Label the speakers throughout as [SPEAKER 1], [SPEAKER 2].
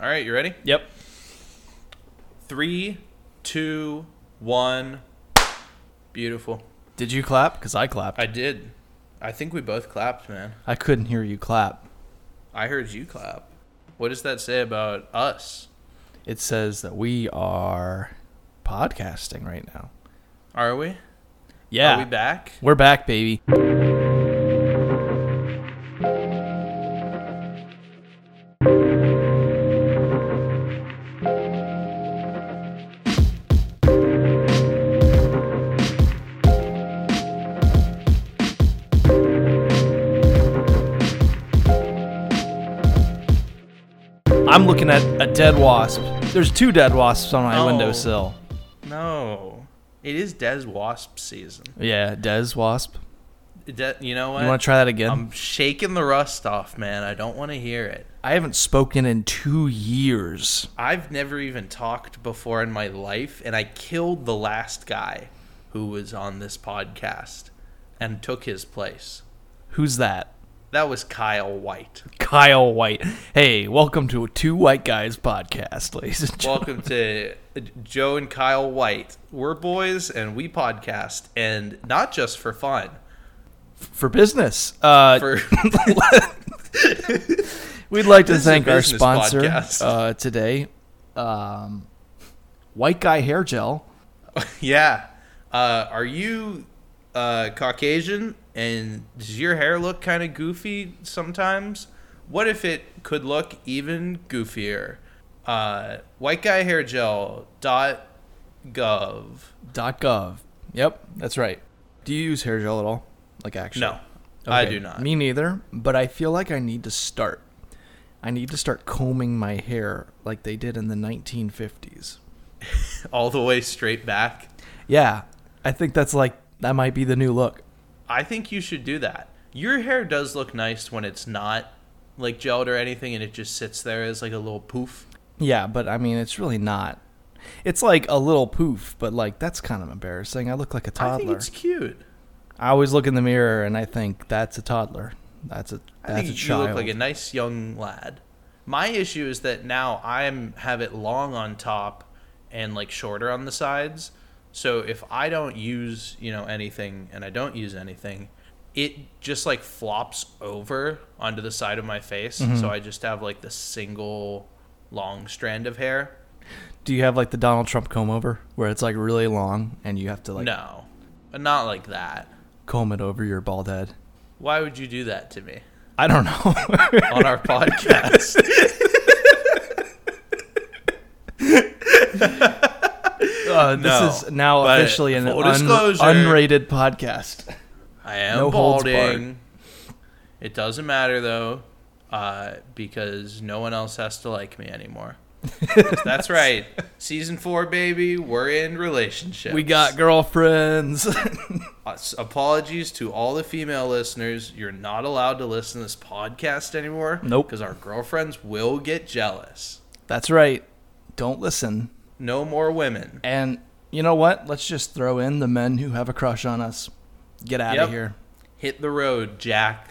[SPEAKER 1] All right, you ready?
[SPEAKER 2] Yep.
[SPEAKER 1] Three, two, one. Beautiful.
[SPEAKER 2] Did you clap? Because I clapped.
[SPEAKER 1] I did. I think we both clapped, man.
[SPEAKER 2] I couldn't hear you clap.
[SPEAKER 1] I heard you clap. What does that say about us?
[SPEAKER 2] It says that we are podcasting right now.
[SPEAKER 1] Are we?
[SPEAKER 2] Yeah.
[SPEAKER 1] Are we back?
[SPEAKER 2] We're back, baby. Dead wasp. There's two dead wasps on my
[SPEAKER 1] Oh.
[SPEAKER 2] windowsill.
[SPEAKER 1] No. It is Des Wasp season.
[SPEAKER 2] Yeah, des wasp.
[SPEAKER 1] De- you know what?
[SPEAKER 2] You want to try that again?
[SPEAKER 1] I'm shaking the rust off, man. I don't want to hear it.
[SPEAKER 2] I haven't spoken in two years.
[SPEAKER 1] I've never even talked before in my life, and I killed the last guy who was on this podcast and took his place.
[SPEAKER 2] Who's that?
[SPEAKER 1] That was Kyle White.
[SPEAKER 2] Kyle White. Hey, welcome to a Two White Guys podcast, ladies and gentlemen.
[SPEAKER 1] Welcome to Joe and Kyle White. We're boys and we podcast, and not just for fun.
[SPEAKER 2] For business. Uh,
[SPEAKER 1] For
[SPEAKER 2] we'd like to thank our sponsor uh, today, um, White Guy Hair Gel.
[SPEAKER 1] yeah, uh, are you uh, Caucasian and does your hair look kind of goofy sometimes? What if it could look even goofier? Uh, white guy hair gel dot gov.
[SPEAKER 2] Dot gov. Yep, that's right. Do you use hair gel at all? Like actually?
[SPEAKER 1] No, I do not.
[SPEAKER 2] Me neither. But I feel like I need to start. I need to start combing my hair like they did in the 1950s.
[SPEAKER 1] All the way straight back.
[SPEAKER 2] Yeah, I think that's like that might be the new look.
[SPEAKER 1] I think you should do that. Your hair does look nice when it's not like gelled or anything, and it just sits there as like a little poof.
[SPEAKER 2] Yeah, but I mean, it's really not. It's like a little poof, but like that's kind of embarrassing. I look like a
[SPEAKER 1] I think
[SPEAKER 2] toddler.
[SPEAKER 1] it's cute.
[SPEAKER 2] I always look in the mirror and I think that's a toddler. That's a that's
[SPEAKER 1] think
[SPEAKER 2] a
[SPEAKER 1] you
[SPEAKER 2] child.
[SPEAKER 1] look like a nice young lad. My issue is that now I'm have it long on top and like shorter on the sides. So if I don't use, you know, anything and I don't use anything, it just like flops over onto the side of my face.
[SPEAKER 2] Mm-hmm.
[SPEAKER 1] So I just have like the single long strand of hair.
[SPEAKER 2] Do you have like the Donald Trump comb over where it's like really long and you have to like
[SPEAKER 1] no. Not like that.
[SPEAKER 2] comb it over your bald head?
[SPEAKER 1] Why would you do that to me
[SPEAKER 2] I don't know.
[SPEAKER 1] on our podcast?
[SPEAKER 2] uh, this
[SPEAKER 1] No,
[SPEAKER 2] is now officially an un- unrated podcast.
[SPEAKER 1] I am
[SPEAKER 2] No
[SPEAKER 1] balding. It doesn't matter though, uh, because no one else has to like me anymore. That's right. Season four, baby. We're in relationships.
[SPEAKER 2] We got girlfriends.
[SPEAKER 1] Apologies to all the female listeners. You're not allowed to listen to this podcast anymore.
[SPEAKER 2] Nope.
[SPEAKER 1] Because our girlfriends will get jealous.
[SPEAKER 2] that's right. Don't listen.
[SPEAKER 1] No more women.
[SPEAKER 2] And you know what? Let's just throw in the men who have a crush on us. Get out
[SPEAKER 1] Yep.
[SPEAKER 2] of here.
[SPEAKER 1] Hit the road, Jack.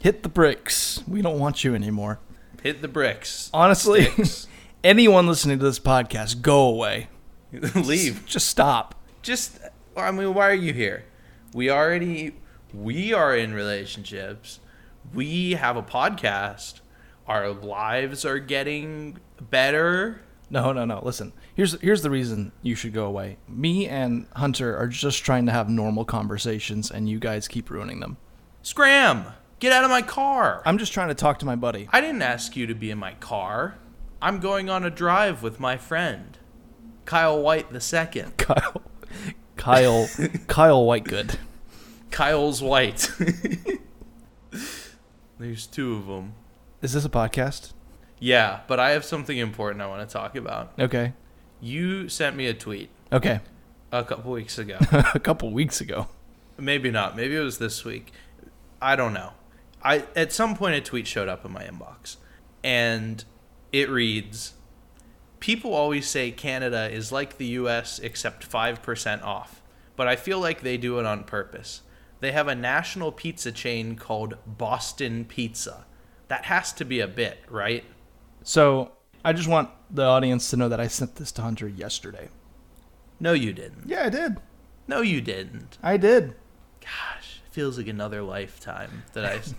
[SPEAKER 2] Hit the bricks. We don't want you anymore.
[SPEAKER 1] Hit the bricks.
[SPEAKER 2] Honestly, anyone listening to this podcast, go away.
[SPEAKER 1] Leave.
[SPEAKER 2] Just stop.
[SPEAKER 1] just I mean, why are you here? We already we are in relationships. We have a podcast. Our lives are getting better.
[SPEAKER 2] No, no, no. Listen. Here's here's the reason you should go away. Me and Hunter are just trying to have normal conversations and you guys keep ruining them.
[SPEAKER 1] Scram! Get out of my car.
[SPEAKER 2] I'm just trying to talk to my buddy.
[SPEAKER 1] I didn't ask you to be in my car. I'm going on a drive with my friend, Kyle White the second.
[SPEAKER 2] Kyle Kyle Kyle Whitegood.
[SPEAKER 1] Kyle's White. There's two of them.
[SPEAKER 2] Is this a podcast?
[SPEAKER 1] Yeah, but I have something important I want to talk about.
[SPEAKER 2] Okay.
[SPEAKER 1] You sent me a tweet
[SPEAKER 2] Okay.
[SPEAKER 1] a couple weeks ago.
[SPEAKER 2] a couple weeks ago.
[SPEAKER 1] Maybe not. Maybe it was this week. I don't know. I at some point a tweet showed up in my inbox, and it reads, "People always say Canada is like the U.S. except five percent off, but I feel like they do it on purpose. They have a national pizza chain called Boston Pizza. That has to be a bit, right?
[SPEAKER 2] So I just want the audience to know that I sent this to Hunter yesterday.
[SPEAKER 1] No, you didn't.
[SPEAKER 2] Yeah, I did.
[SPEAKER 1] No, you didn't.
[SPEAKER 2] I did.
[SPEAKER 1] Gosh, it feels like another lifetime that I.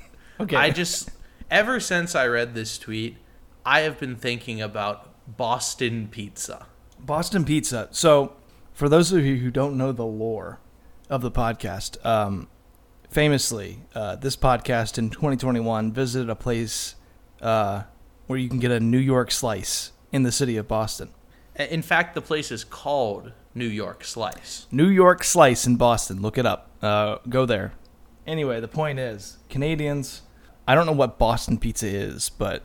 [SPEAKER 2] Okay.
[SPEAKER 1] I just ever since I read this tweet, I have been thinking about Boston pizza.
[SPEAKER 2] Boston Pizza. So, for those of you who don't know the lore of the podcast, um, famously, uh, this podcast in 2021 visited a place uh, where you can get a New York slice in the city of Boston.
[SPEAKER 1] In fact, the place is called New York Slice.
[SPEAKER 2] New York slice in Boston. Look it up. Uh, go there. Anyway, the point is, Canadians. I don't know what Boston pizza is, but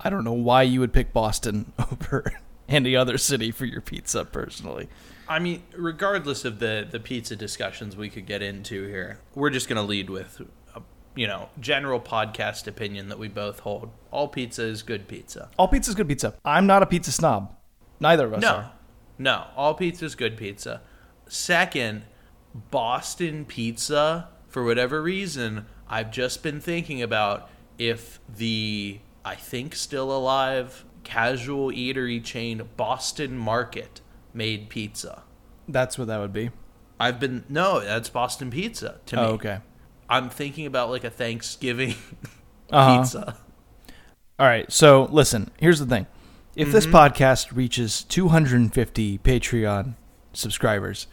[SPEAKER 2] I don't know why you would pick Boston over any other city for your pizza. Personally,
[SPEAKER 1] I mean, regardless of the the pizza discussions we could get into here, we're just going to lead with you know, general podcast opinion that we both hold. All pizza is good pizza.
[SPEAKER 2] all pizza is good pizza. I'm not a pizza snob. Neither of us
[SPEAKER 1] No.
[SPEAKER 2] are.
[SPEAKER 1] No, all pizza is good pizza. Second, Boston pizza, for whatever reason, I've just been thinking about if the, I think still alive, casual eatery chain Boston Market made pizza.
[SPEAKER 2] That's what that would be.
[SPEAKER 1] I've been, no, that's Boston pizza to oh, me.
[SPEAKER 2] Oh, okay.
[SPEAKER 1] I'm thinking about like a Thanksgiving
[SPEAKER 2] Uh-huh.
[SPEAKER 1] pizza.
[SPEAKER 2] All right. So listen, here's the thing. If this podcast reaches 250 Patreon subscribers,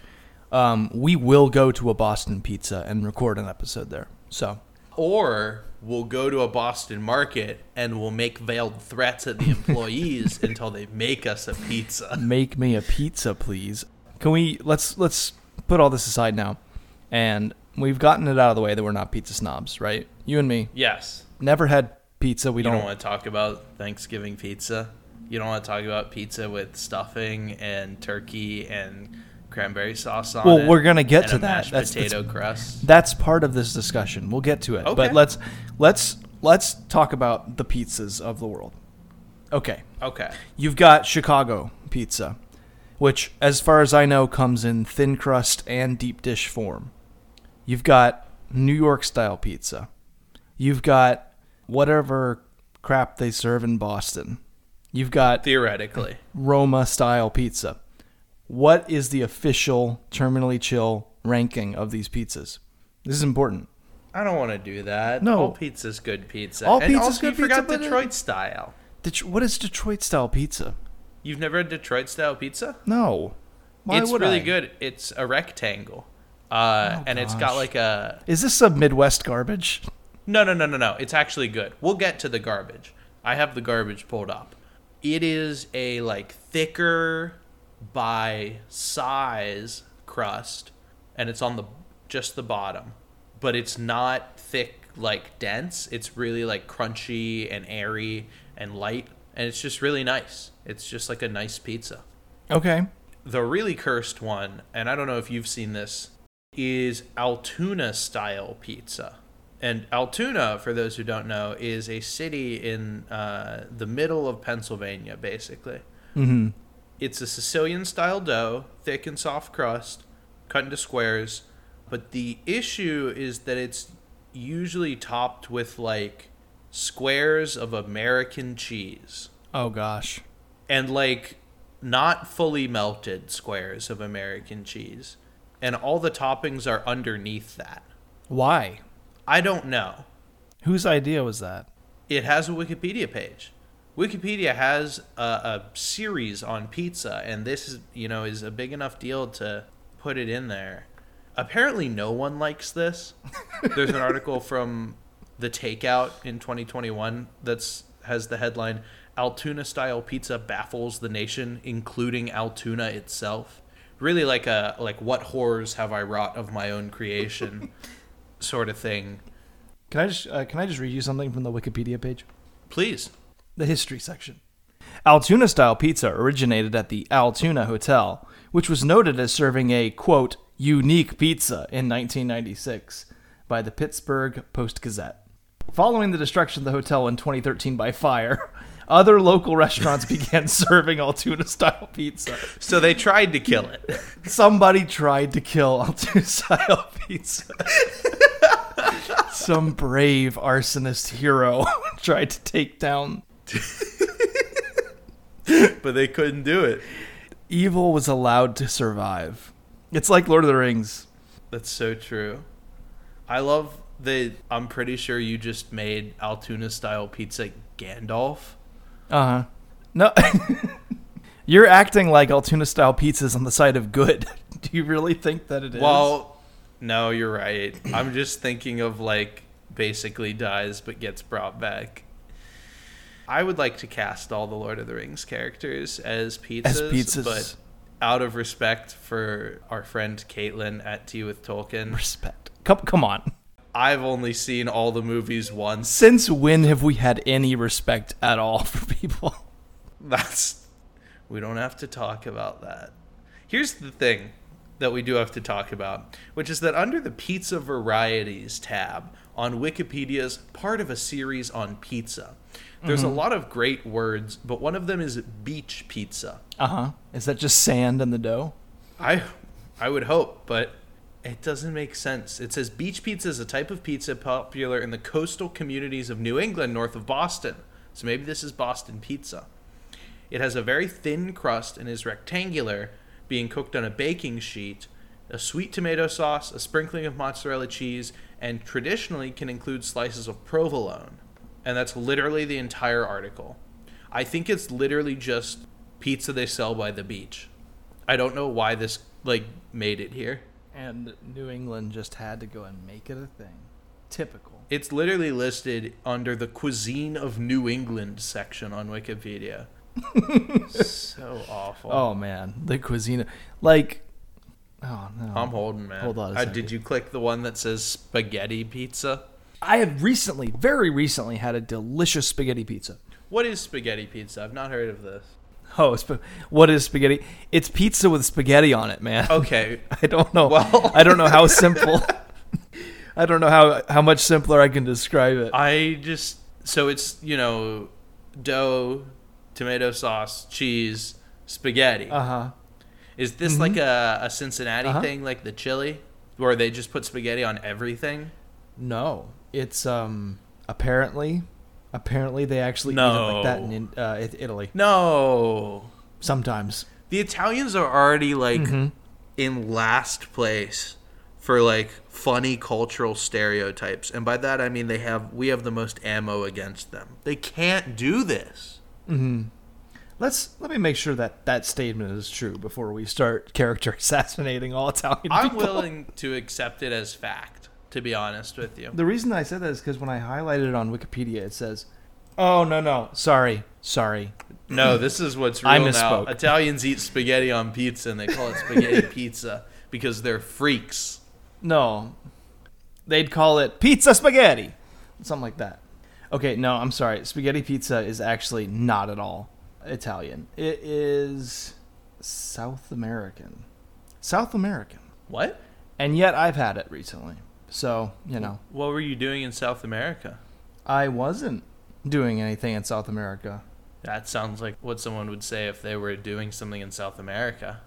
[SPEAKER 2] um, we will go to a Boston Pizza and record an episode there. So
[SPEAKER 1] Or we'll go to a Boston market and we'll make veiled threats at the employees until they make us a pizza.
[SPEAKER 2] make me a pizza, please. Can we let's let's put all this aside now, and we've gotten it out of the way that we're not pizza snobs, right? You and me
[SPEAKER 1] Yes.
[SPEAKER 2] never had pizza. We
[SPEAKER 1] You
[SPEAKER 2] don't.
[SPEAKER 1] don't want to talk about Thanksgiving pizza. You don't want to talk about pizza with stuffing and turkey and cranberry sauce on
[SPEAKER 2] Well,
[SPEAKER 1] it.
[SPEAKER 2] Well, we're gonna get to that. That's- that's-
[SPEAKER 1] potato crust.
[SPEAKER 2] That's part of this discussion. We'll get to it.
[SPEAKER 1] Okay.
[SPEAKER 2] But let's let's let's talk about the pizzas of the world. Okay.
[SPEAKER 1] Okay.
[SPEAKER 2] You've got Chicago pizza, which as far as I know comes in thin crust and deep dish form. You've got New York style pizza. You've got whatever crap they serve in Boston. You've got
[SPEAKER 1] Theoretically.
[SPEAKER 2] Roma style pizza. What is the official terminally chill ranking of these pizzas? This is important.
[SPEAKER 1] I don't want to do that.
[SPEAKER 2] No.
[SPEAKER 1] All pizza's good pizza.
[SPEAKER 2] All
[SPEAKER 1] and
[SPEAKER 2] pizza's
[SPEAKER 1] also
[SPEAKER 2] good
[SPEAKER 1] you forgot
[SPEAKER 2] pizza, it-
[SPEAKER 1] Detroit style.
[SPEAKER 2] Det- what is Detroit style pizza?
[SPEAKER 1] You've never had Detroit style pizza?
[SPEAKER 2] No. Why
[SPEAKER 1] it's really
[SPEAKER 2] I?
[SPEAKER 1] good. It's a rectangle. Uh,
[SPEAKER 2] Oh,
[SPEAKER 1] and it's got like a
[SPEAKER 2] Is this some Midwest garbage?
[SPEAKER 1] No, no, no, no, no. It's actually good. We'll get to the garbage. I have the garbage pulled up. It is a like thicker by size crust and it's on the just the bottom. But it's not thick like dense. It's really like crunchy and airy and light and it's just really nice. It's just like a nice pizza.
[SPEAKER 2] Okay.
[SPEAKER 1] The really cursed one, and I don't know if you've seen this, is Altoona style pizza. And Altoona, for those who don't know, is a city in uh, the middle of Pennsylvania, basically.
[SPEAKER 2] Mm-hmm.
[SPEAKER 1] It's a Sicilian style dough, thick and soft crust, cut into squares. But the issue is that it's usually topped with like squares of American cheese
[SPEAKER 2] Oh gosh.
[SPEAKER 1] and like not fully melted squares of American cheese. And all the toppings are underneath that.
[SPEAKER 2] Why?
[SPEAKER 1] I don't know.
[SPEAKER 2] Whose idea was that?
[SPEAKER 1] It has a Wikipedia page. Wikipedia has a, a series on pizza, and this is, you know, is a big enough deal to put it in there. Apparently, no one likes this. There's an article from the Takeout in 2021 that's has the headline "Altoona style pizza baffles the nation, including Altoona itself." Really, like a like what horrors have I wrought of my own creation, sort of thing.
[SPEAKER 2] Can I just uh, can I just read you something from the Wikipedia page?
[SPEAKER 1] Please.
[SPEAKER 2] The history section. Altoona style pizza originated at the Altoona Hotel, which was noted as serving a quote unique pizza in 1996 by the Pittsburgh Post Gazette. Following the destruction of the hotel in 2013 by fire, other local restaurants began serving Altoona style pizza.
[SPEAKER 1] So they tried to kill it.
[SPEAKER 2] Somebody tried to kill Altoona style pizza. Some brave arsonist hero tried to take down
[SPEAKER 1] but they couldn't do it.
[SPEAKER 2] Evil was allowed to survive. It's like Lord of the Rings.
[SPEAKER 1] That's so true. I love that. I'm pretty sure you just made Altoona style pizza Gandalf.
[SPEAKER 2] Uh huh. No, you're acting like Altoona style pizza's on the side of good. Do you really think that it is?
[SPEAKER 1] Well, no, you're right. I'm just thinking of like basically dies but gets brought back. I would like to cast all the Lord of the Rings characters as pizzas,
[SPEAKER 2] As pizzas.
[SPEAKER 1] but out of respect for our friend Caitlin at Tea with Tolkien,
[SPEAKER 2] respect. Come, come on.
[SPEAKER 1] I've only seen all the movies once.
[SPEAKER 2] Since when have we had any respect at all for people?
[SPEAKER 1] That's we don't have to talk about that. Here's the thing that we do have to talk about, which is that under the pizza varieties tab on Wikipedia's part of a series on pizza, there's a lot of great words, but one of them is beach pizza.
[SPEAKER 2] Uh huh. Is that just sand in the dough?
[SPEAKER 1] I I would hope, but it doesn't make sense. It says beach pizza is a type of pizza popular in the coastal communities of New England north of Boston. So maybe this is Boston pizza. It has a very thin crust and is rectangular, being cooked on a baking sheet, a sweet tomato sauce, a sprinkling of mozzarella cheese, and traditionally can include slices of provolone. And that's literally the entire article. I think it's literally just pizza they sell by the beach. I don't know why this like made it here.
[SPEAKER 2] And New England just had to go and make it a thing. Typical.
[SPEAKER 1] It's literally listed under the cuisine of New England section on Wikipedia. so awful.
[SPEAKER 2] Oh man, the cuisine. Like, oh no.
[SPEAKER 1] I'm holding, man.
[SPEAKER 2] Hold on
[SPEAKER 1] Uh, did you click the one that says spaghetti pizza?
[SPEAKER 2] I have recently, very recently, had a delicious spaghetti pizza.
[SPEAKER 1] What is spaghetti pizza? I've not heard of this.
[SPEAKER 2] Oh, sp- what is spaghetti? It's pizza with spaghetti on it, man.
[SPEAKER 1] Okay.
[SPEAKER 2] I don't know.
[SPEAKER 1] Well-
[SPEAKER 2] I don't know how simple. I don't know how how much simpler I can describe it.
[SPEAKER 1] I just so it's, you know, dough, tomato sauce, cheese, spaghetti.
[SPEAKER 2] Uh huh.
[SPEAKER 1] Is this like a, a Cincinnati
[SPEAKER 2] Uh-huh.
[SPEAKER 1] thing, like the chili, where they just put spaghetti on everything?
[SPEAKER 2] No, it's um apparently, apparently they actually eat it like that in uh, Italy.
[SPEAKER 1] No,
[SPEAKER 2] Sometimes.
[SPEAKER 1] the Italians are already like
[SPEAKER 2] Mhm.
[SPEAKER 1] in last place for like funny cultural stereotypes, and by that I mean they have we have the most ammo against them. They can't do this.
[SPEAKER 2] hmm Let's let me make sure that that statement is true before we start character assassinating all Italian
[SPEAKER 1] I'm
[SPEAKER 2] people.
[SPEAKER 1] willing to accept it as fact. To be honest with you,
[SPEAKER 2] The reason I said that is because when I highlighted it on Wikipedia, it says, "Oh no no, sorry, sorry."
[SPEAKER 1] no, this is what's real
[SPEAKER 2] I
[SPEAKER 1] now.
[SPEAKER 2] misspoke.
[SPEAKER 1] Italians eat spaghetti on pizza, and they call it spaghetti pizza because they're freaks.
[SPEAKER 2] No, they'd call it pizza spaghetti, something like that. Okay, no, I'm sorry. Spaghetti pizza is actually not at all Italian. It is South American. South American.
[SPEAKER 1] What?
[SPEAKER 2] And yet I've had it recently. So, you know,
[SPEAKER 1] What were you doing in South America?
[SPEAKER 2] I wasn't doing anything in South America.
[SPEAKER 1] That sounds like what someone would say if they were doing something in South America.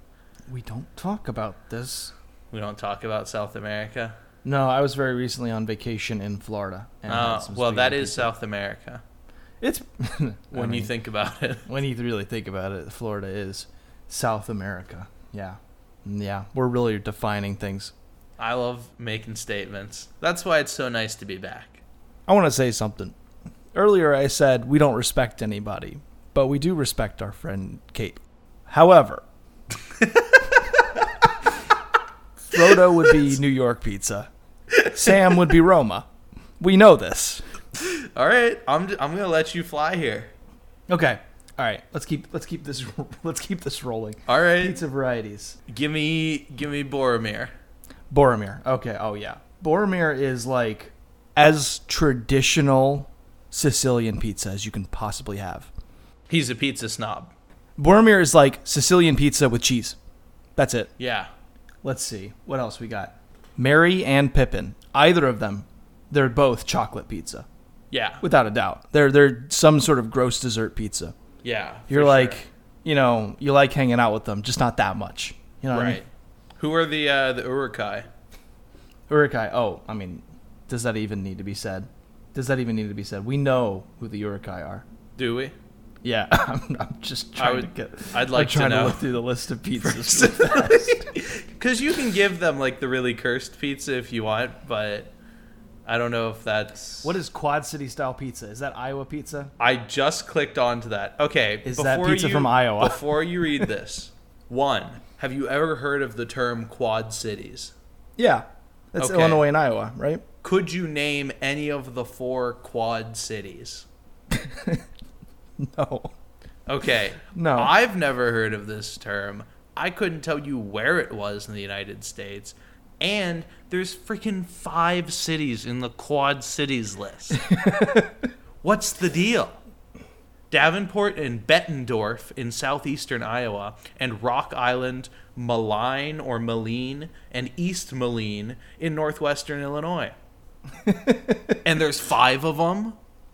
[SPEAKER 2] We don't talk about this.
[SPEAKER 1] We don't talk about South America.
[SPEAKER 2] No, I was very recently on vacation in Florida.
[SPEAKER 1] Oh, well, that is
[SPEAKER 2] pizza.
[SPEAKER 1] South America
[SPEAKER 2] It's
[SPEAKER 1] when
[SPEAKER 2] I
[SPEAKER 1] you think about it.
[SPEAKER 2] when you really think about it, Florida is South America. Yeah, mm, yeah, we're really defining things.
[SPEAKER 1] I love making statements. That's why it's so nice to be back.
[SPEAKER 2] I want to say something. Earlier, I said we don't respect anybody, but we do respect our friend Kate. However, Frodo would be New York pizza. Sam would be Roma. We know this.
[SPEAKER 1] All right, I'm I'm gonna let you fly here.
[SPEAKER 2] Okay. All right. Let's keep let's keep this let's keep this rolling.
[SPEAKER 1] All right,
[SPEAKER 2] Pizza varieties.
[SPEAKER 1] give me give me Boromir.
[SPEAKER 2] Boromir. Okay. Oh yeah. Boromir is like as traditional Sicilian pizza as you can possibly have.
[SPEAKER 1] He's a pizza snob.
[SPEAKER 2] Boromir is like Sicilian pizza with cheese. That's it.
[SPEAKER 1] Yeah,
[SPEAKER 2] Let's see. What else we got? Merry and Pippin. Either of them, they're both chocolate pizza.
[SPEAKER 1] yeah,
[SPEAKER 2] Without a doubt. They're they're some sort of gross dessert pizza.
[SPEAKER 1] yeah.
[SPEAKER 2] You're like,
[SPEAKER 1] sure.
[SPEAKER 2] you know, you like hanging out with them, just not that much. You know what I
[SPEAKER 1] right.
[SPEAKER 2] mean?
[SPEAKER 1] Who are the uh, the Uruk-hai?
[SPEAKER 2] Uruk-hai. Oh, I mean, does that even need to be said? Does that even need to be said? We know who the Uruk-hai are.
[SPEAKER 1] Do we?
[SPEAKER 2] Yeah, I'm, I'm just trying
[SPEAKER 1] would-
[SPEAKER 2] to get.
[SPEAKER 1] I'd like to know.
[SPEAKER 2] look through the list of pizzas.
[SPEAKER 1] Because you can give them like the really cursed pizza if you want, but I don't know if that's.
[SPEAKER 2] what is Quad City style pizza? Is that Iowa pizza?
[SPEAKER 1] I just clicked onto that. Okay.
[SPEAKER 2] Is that pizza
[SPEAKER 1] you-
[SPEAKER 2] from Iowa?
[SPEAKER 1] Before you read this, one, have you ever heard of the term quad cities?
[SPEAKER 2] Yeah, that's
[SPEAKER 1] Okay.
[SPEAKER 2] Illinois and Iowa, right?
[SPEAKER 1] Could you name any of the four quad cities?
[SPEAKER 2] No.
[SPEAKER 1] Okay.
[SPEAKER 2] No.
[SPEAKER 1] I've never heard of this term. I couldn't tell you where it was in the United States. And there's freaking five cities in the Quad Cities list. What's the deal? Davenport and Bettendorf in southeastern Iowa, and Rock Island, Maline or Moline, and East Moline in northwestern Illinois. and there's five of them?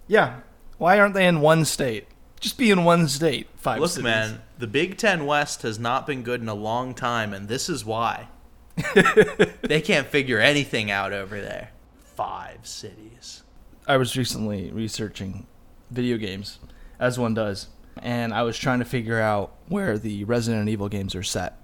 [SPEAKER 2] Yeah. Why aren't they in one state? Just be in one state. Five
[SPEAKER 1] Look,
[SPEAKER 2] cities.
[SPEAKER 1] man, the Big Ten West has not been good in a long time, and this is why. they can't figure anything out over there. Five cities.
[SPEAKER 2] I was recently researching video games, as one does, and I was trying to figure out where the Resident Evil games are set.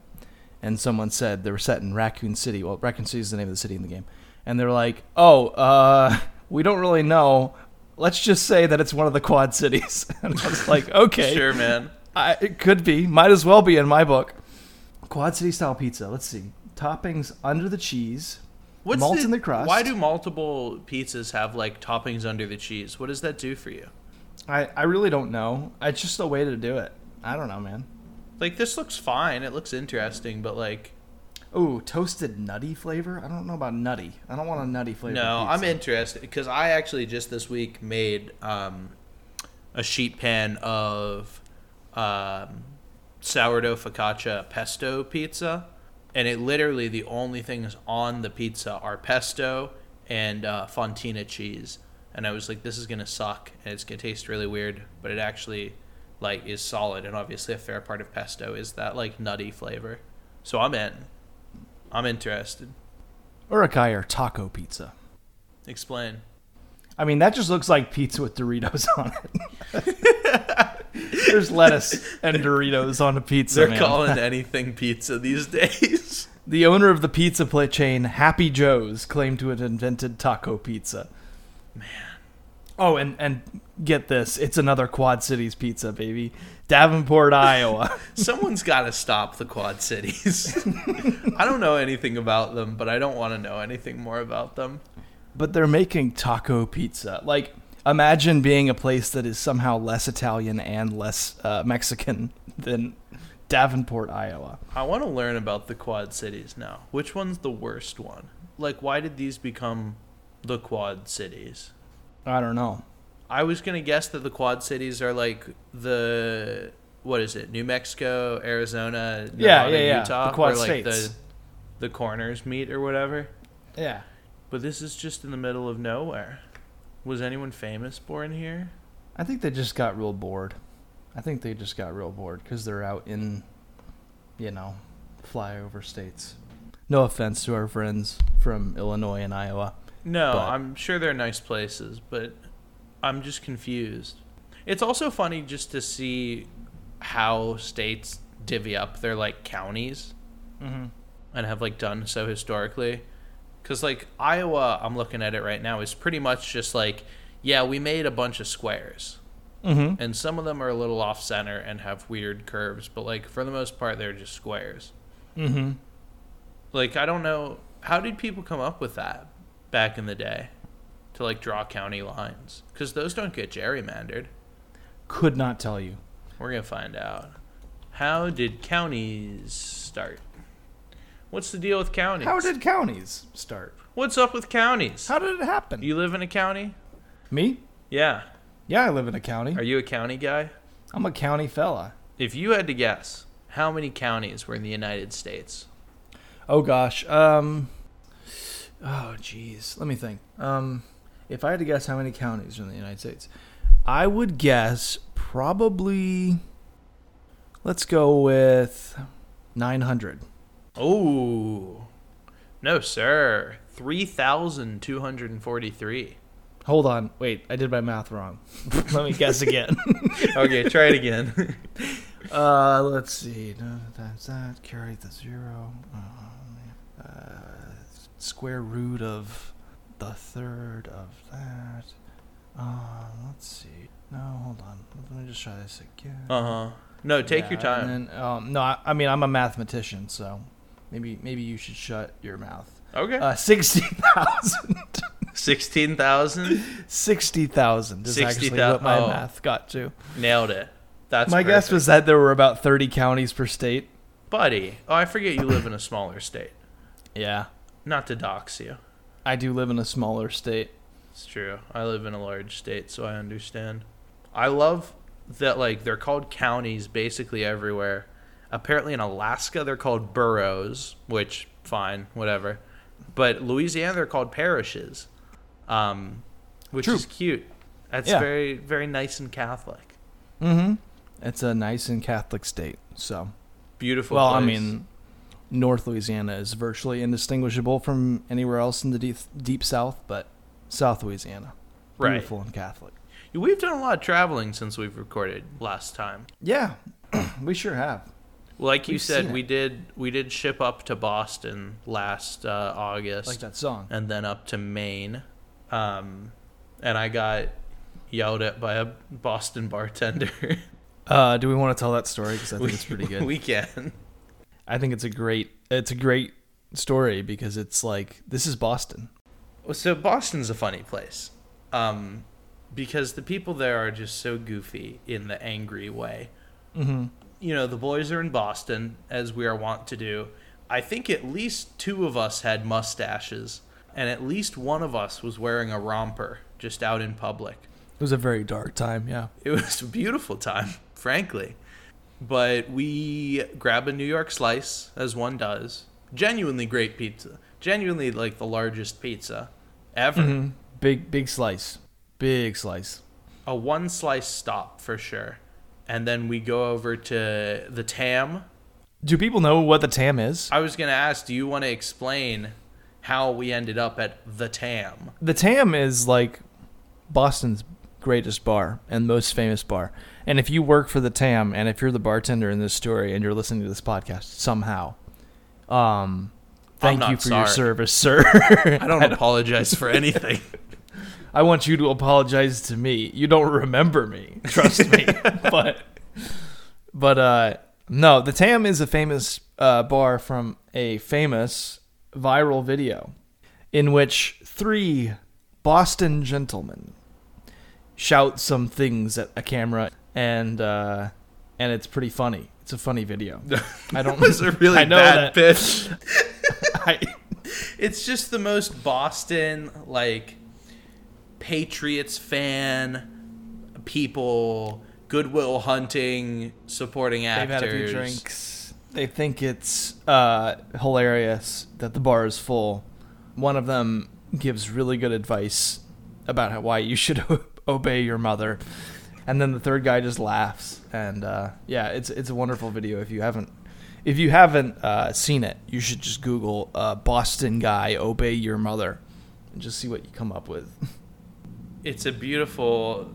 [SPEAKER 2] And someone said they were set in Raccoon City. Well, Raccoon City is the name of the city in the game. And they're like, "Oh, uh, we don't really know. Let's just say that it's one of the Quad Cities." And I was like, "Okay,
[SPEAKER 1] Sure, man.
[SPEAKER 2] I, it could be. Might as well be in my book." Quad City style pizza. Let's see. Toppings under the cheese.
[SPEAKER 1] What's
[SPEAKER 2] Malt in the crust.
[SPEAKER 1] Why do multiple pizzas have like toppings under the cheese? What does that do for you?
[SPEAKER 2] I, I really don't know. It's just a way to do it. I don't know, man.
[SPEAKER 1] Like this looks fine. It looks interesting, but like
[SPEAKER 2] Ooh, toasted nutty flavor? I don't know about nutty. I don't want a nutty flavor.
[SPEAKER 1] no,
[SPEAKER 2] pizza.
[SPEAKER 1] I'm interested because I actually just this week made um, a sheet pan of um, sourdough focaccia pesto pizza, and it literally the only things on the pizza are pesto and uh, fontina cheese. And I was like, this is gonna suck, and it's gonna taste really weird, but it actually like is solid, and obviously a fair part of pesto is that like nutty flavor. So I'm in. I'm interested.
[SPEAKER 2] Urukai or taco pizza.
[SPEAKER 1] Explain.
[SPEAKER 2] I mean, that just looks like pizza with Doritos on it. There's lettuce and Doritos on a pizza.
[SPEAKER 1] They're
[SPEAKER 2] man.
[SPEAKER 1] calling anything pizza these days.
[SPEAKER 2] The owner of the pizza chain, Happy Joe's, claimed to have invented taco pizza. Man. Oh, and and get this, it's another Quad Cities pizza, baby. Davenport, Iowa.
[SPEAKER 1] Someone's got to stop the Quad Cities. I don't know anything about them, but I don't want to know anything more about them.
[SPEAKER 2] but they're making taco pizza. Like, imagine being a place that is somehow less Italian and less uh, Mexican than Davenport, Iowa.
[SPEAKER 1] I want to learn about the Quad Cities now. Which one's the worst one? Like, why did these become the Quad Cities?
[SPEAKER 2] I don't know.
[SPEAKER 1] I was gonna guess that the Quad Cities are like the what is it? New Mexico, Arizona,
[SPEAKER 2] Yeah,
[SPEAKER 1] Nevada,
[SPEAKER 2] yeah, yeah.
[SPEAKER 1] Utah,
[SPEAKER 2] The Quad
[SPEAKER 1] where like
[SPEAKER 2] States.
[SPEAKER 1] the the corners meet or whatever.
[SPEAKER 2] Yeah.
[SPEAKER 1] But this is just in the middle of nowhere. Was anyone famous born here?
[SPEAKER 2] I think they just got real bored. I think they just got real bored because they're out in, you know, flyover states. No offense to our friends from Illinois and Iowa.
[SPEAKER 1] No,
[SPEAKER 2] But-
[SPEAKER 1] I'm sure they're nice places, but I'm just confused. It's also funny just to see how states divvy up their like counties
[SPEAKER 2] Mm-hmm.
[SPEAKER 1] and have like done so historically. Cuz like Iowa, I'm looking at it right now is pretty much just like yeah, we made a bunch of squares.
[SPEAKER 2] Mm-hmm.
[SPEAKER 1] And some of them are a little off center and have weird curves, but like for the most part they're just squares.
[SPEAKER 2] Mm-hmm.
[SPEAKER 1] Like I don't know how did people come up with that back in the day to like draw county lines because those don't get gerrymandered.
[SPEAKER 2] Could not tell you.
[SPEAKER 1] We're gonna find out. How did counties start? What's the deal with counties?
[SPEAKER 2] How did counties start?
[SPEAKER 1] What's up with counties?
[SPEAKER 2] How did it happen?
[SPEAKER 1] You live in a county?
[SPEAKER 2] Me?
[SPEAKER 1] Yeah.
[SPEAKER 2] Yeah, I live in a county.
[SPEAKER 1] Are you a county guy?
[SPEAKER 2] I'm a county fella.
[SPEAKER 1] If you had to guess, how many counties were in the United States?
[SPEAKER 2] Oh gosh. Um. Oh jeez. Let me think. Um, if I had to guess how many counties are in the United States, I would guess probably. Let's go with nine hundred.
[SPEAKER 1] Oh, no, sir. 3,243.
[SPEAKER 2] Hold on. Wait, I did my math wrong. Let me guess again.
[SPEAKER 1] okay, try it again.
[SPEAKER 2] uh, let's see. No, times that. Carry the zero. Um, uh, square root of the third of that. Uh, let's see. No, hold on. Let me just try this again.
[SPEAKER 1] Uh huh. No, take
[SPEAKER 2] Yeah,
[SPEAKER 1] your time.
[SPEAKER 2] And then, um, no, I, I mean I'm a mathematician, so maybe maybe you should shut your mouth.
[SPEAKER 1] okay.
[SPEAKER 2] Uh, sixty thousand.
[SPEAKER 1] Sixteen thousand.
[SPEAKER 2] Sixty thousand is actually
[SPEAKER 1] 60,000
[SPEAKER 2] what my
[SPEAKER 1] oh.
[SPEAKER 2] math got to.
[SPEAKER 1] Nailed it. That's
[SPEAKER 2] my guess was that there were about thirty counties per state.
[SPEAKER 1] buddy. Oh, I forget you live in a smaller state.
[SPEAKER 2] Yeah,
[SPEAKER 1] Not to dox you.
[SPEAKER 2] I do live in a smaller state.
[SPEAKER 1] It's true. I live in a large state, so I understand. I love that like they're called counties basically everywhere. Apparently in Alaska they're called boroughs, which fine, whatever. But Louisiana they're called parishes. Um which
[SPEAKER 2] True.
[SPEAKER 1] is cute. That's
[SPEAKER 2] Yeah.
[SPEAKER 1] very very nice and Catholic.
[SPEAKER 2] Mm-hmm. It's a nice and Catholic state. So,
[SPEAKER 1] Beautiful
[SPEAKER 2] well, I mean, North Louisiana is virtually indistinguishable from anywhere else in the deep, deep South, but South Louisiana,
[SPEAKER 1] Right.
[SPEAKER 2] beautiful and Catholic.
[SPEAKER 1] we've done a lot of traveling since we've recorded last time.
[SPEAKER 2] Yeah, we sure have.
[SPEAKER 1] Like you
[SPEAKER 2] We've
[SPEAKER 1] said, we did we did ship up to Boston last uh, August.
[SPEAKER 2] Like that song.
[SPEAKER 1] and then up to Maine. Um, and I got yelled at by a Boston bartender.
[SPEAKER 2] Uh, do we want to tell that story? Because I think it's pretty good.
[SPEAKER 1] we can.
[SPEAKER 2] I think it's a great, it's a great story because it's like this is Boston.
[SPEAKER 1] So Boston's a funny place, um, because the people there are just so goofy in the angry way.
[SPEAKER 2] Mm-hmm.
[SPEAKER 1] You know, the boys are in Boston, as we are wont to do. I think at least two of us had mustaches, and at least one of us was wearing a romper just out in public.
[SPEAKER 2] It was a very dark time. Yeah.
[SPEAKER 1] It was a beautiful time, frankly. But we grab a New York slice, as one does. Genuinely great pizza. Genuinely like the largest pizza ever.
[SPEAKER 2] Mm-hmm. Big, big slice. Big slice.
[SPEAKER 1] A one slice stop for sure. And then we go over to the Tam.
[SPEAKER 2] Do people know what the Tam is?
[SPEAKER 1] I was going to ask, do you want to explain how we ended up at the Tam?
[SPEAKER 2] The Tam is like Boston's greatest bar and most famous bar. And if you work for the Tam and if you're the bartender in this story and you're listening to this podcast somehow, um, thank you for your service, sir.
[SPEAKER 1] I don't apologize for anything.
[SPEAKER 2] I want you to apologize to me. You don't remember me, trust me. but but uh no, the Tam is a famous uh, bar from a famous viral video in which three Boston gentlemen shout some things at a camera and uh and it's pretty funny. It's a funny video. I don't
[SPEAKER 1] It was a really
[SPEAKER 2] I know
[SPEAKER 1] bad
[SPEAKER 2] that-
[SPEAKER 1] pitch.
[SPEAKER 2] I,
[SPEAKER 1] It's just the most Boston like Patriots fan people, Good Will Hunting supporting actors.
[SPEAKER 2] They've had a few drinks. They think it's uh, hilarious that the bar is full. One of them gives really good advice about how, why you should obey your mother, and then the third guy just laughs. And uh, yeah, it's it's a wonderful video. If you haven't if you haven't uh, seen it, you should just Google uh, "Boston guy obey your mother" and just see what you come up with.
[SPEAKER 1] It's a beautiful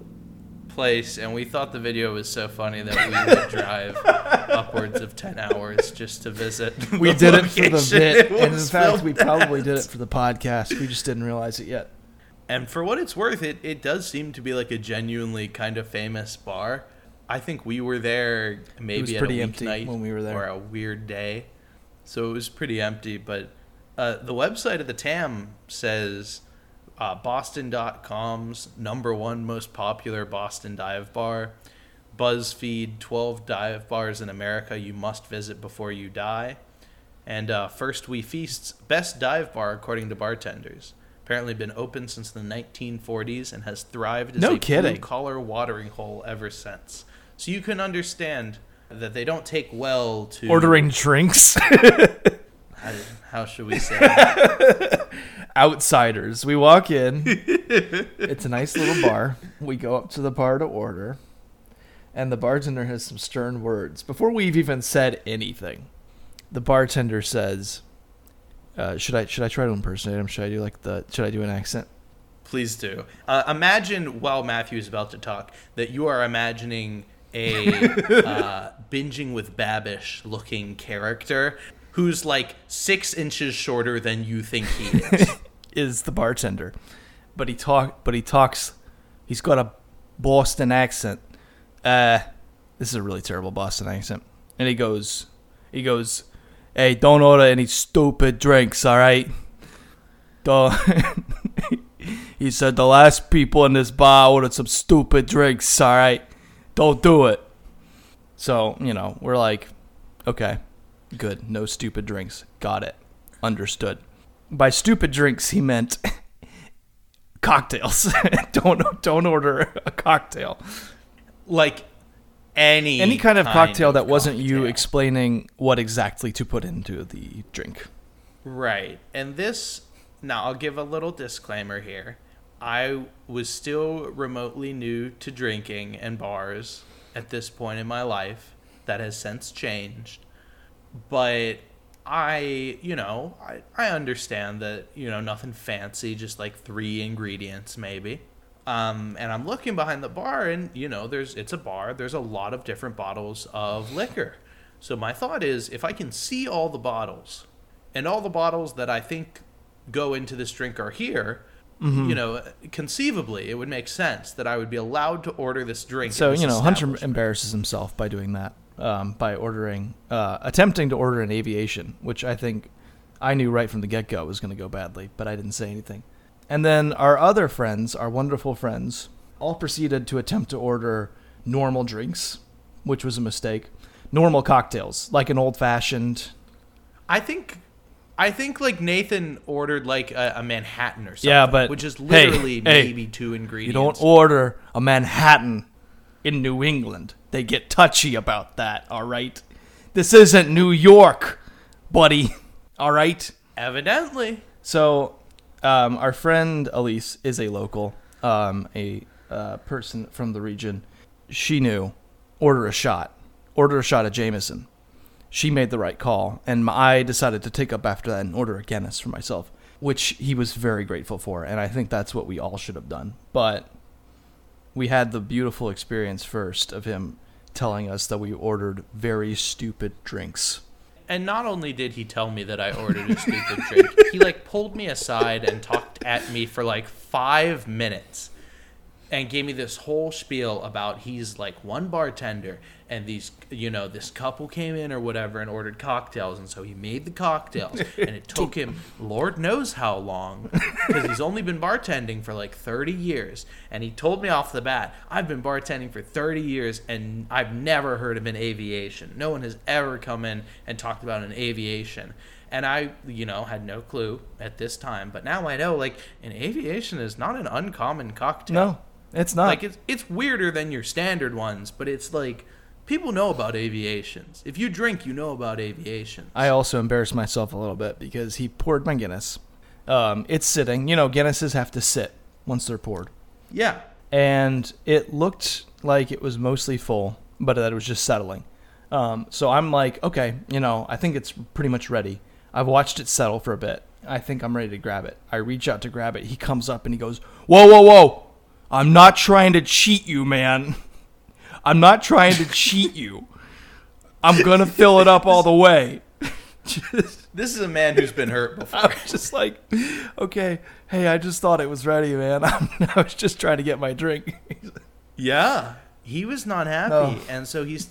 [SPEAKER 1] place and we thought the video was so funny that we would drive upwards of 10 hours just to visit.
[SPEAKER 2] We did it for the
[SPEAKER 1] location
[SPEAKER 2] bit, and in fact, we probably did it for the podcast. We just didn't realize it yet.
[SPEAKER 1] And for what it's worth, it, it does seem to be like a genuinely kind of famous bar. I think we were there maybe at
[SPEAKER 2] pretty
[SPEAKER 1] a
[SPEAKER 2] empty
[SPEAKER 1] weeknight
[SPEAKER 2] when we were there.
[SPEAKER 1] or a weird day, so it was pretty empty. But uh, the website of the TAM says uh, Boston.com's number one most popular Boston dive bar. BuzzFeed 12 dive bars in America you must visit before you die. And uh, First We Feast's best dive bar according to bartenders. Apparently been open since the 1940s and has thrived as
[SPEAKER 2] No
[SPEAKER 1] a
[SPEAKER 2] kidding.
[SPEAKER 1] blue collar watering hole ever since. So you can understand that they don't take well to
[SPEAKER 2] Ordering drinks.
[SPEAKER 1] How, how should we say?
[SPEAKER 2] outsiders. We walk in. it's a nice little bar. We go up to the bar to order, and the bartender has some stern words. Before we've even said anything, the bartender says, uh, "Should I should I try to impersonate him? Should I do like the should I do an accent?"
[SPEAKER 1] Please do. Uh, imagine while Matthew is about to talk that you are imagining a uh, binging with Babish looking character who's like six inches shorter than you think he is.
[SPEAKER 2] is the bartender, but he talk but he talks. He's got a Boston accent. Uh, this is a really terrible Boston accent, and he goes, he goes, "Hey, don't order any stupid drinks, all right? Don't." he said the last people in this bar ordered some stupid drinks, all right? Don't do it. So you know, we're like, okay, good, no stupid drinks, got it, understood by stupid drinks he meant cocktails. don't don't order a cocktail.
[SPEAKER 1] like any
[SPEAKER 2] Any kind of cocktail that wasn't you explaining what exactly to put into the drink.
[SPEAKER 1] Right. And this, now I'll give a little disclaimer here. I was still remotely new to drinking and bars at this point in my life. That has since changed. But I, you know, I, I understand that, you know, nothing fancy, just like three ingredients maybe. Um, and I'm looking behind the bar, and you know, there's it's a bar. There's a lot of different bottles of liquor. So my thought is, if I can see all the bottles, and all the bottles that I think go into this drink are here,
[SPEAKER 2] Mm-hmm.
[SPEAKER 1] you know, conceivably it would make sense that I would be allowed to order this drink.
[SPEAKER 2] So
[SPEAKER 1] this
[SPEAKER 2] you know, Hunter embarrasses himself by doing that, um, by ordering, uh, attempting to order an aviation, which I think I knew right from the get go was going to go badly, but I didn't say anything. And then our other friends, our wonderful friends, all proceeded to attempt to order normal drinks, which was a mistake. Normal cocktails, like an old fashioned.
[SPEAKER 1] I think. I think like Nathan ordered like a, a Manhattan or something.
[SPEAKER 2] Yeah, but-
[SPEAKER 1] which is literally
[SPEAKER 2] hey,
[SPEAKER 1] maybe two ingredients.
[SPEAKER 2] You don't order a Manhattan in New England. They get touchy about that, all right? This isn't New York, buddy, all right?
[SPEAKER 1] Evidently.
[SPEAKER 2] So, um, our friend Elise is a local, um, a uh, person from the region. She knew order a shot, order a shot of Jameson. She made the right call, and I decided to take up after that and order a Guinness for myself, which he was very grateful for, and I think that's what we all should have done. But we had the beautiful experience first of him telling us that we ordered very stupid drinks.
[SPEAKER 1] And not only did he tell me that I ordered a stupid drink, he like pulled me aside and talked at me for like five minutes and gave me this whole spiel about he's like one bartender and these you know this couple came in or whatever and ordered cocktails and so he made the cocktails and it took him lord knows how long because he's only been bartending for like 30 years and he told me off the bat i've been bartending for 30 years and i've never heard of an aviation. No one has ever come in and talked about an aviation. And I, you know, had no clue at this time, but now I know like an aviation is not an uncommon cocktail.
[SPEAKER 2] No, it's not.
[SPEAKER 1] Like it's it's weirder than your standard ones, but it's like people know about aviations. If you drink, you know about aviation.
[SPEAKER 2] I also embarrassed myself a little bit because he poured my Guinness. Um, it's sitting. You know, Guinnesses have to sit once they're poured.
[SPEAKER 1] Yeah.
[SPEAKER 2] And it looked like it was mostly full, but that it was just settling. Um, so I'm like, okay, you know, I think it's pretty much ready. I've watched it settle for a bit. I think I'm ready to grab it. I reach out to grab it. He comes up and he goes, Whoa, whoa, whoa. I'm not trying to cheat you, man. I'm not trying to cheat you. I'm going to fill it up all the way. Just,
[SPEAKER 1] This is a man who's been hurt before.
[SPEAKER 2] I was just like, okay, hey, I just thought it was ready, man. I was just trying to get my drink.
[SPEAKER 1] Yeah. He was not happy.
[SPEAKER 2] No.
[SPEAKER 1] And so he's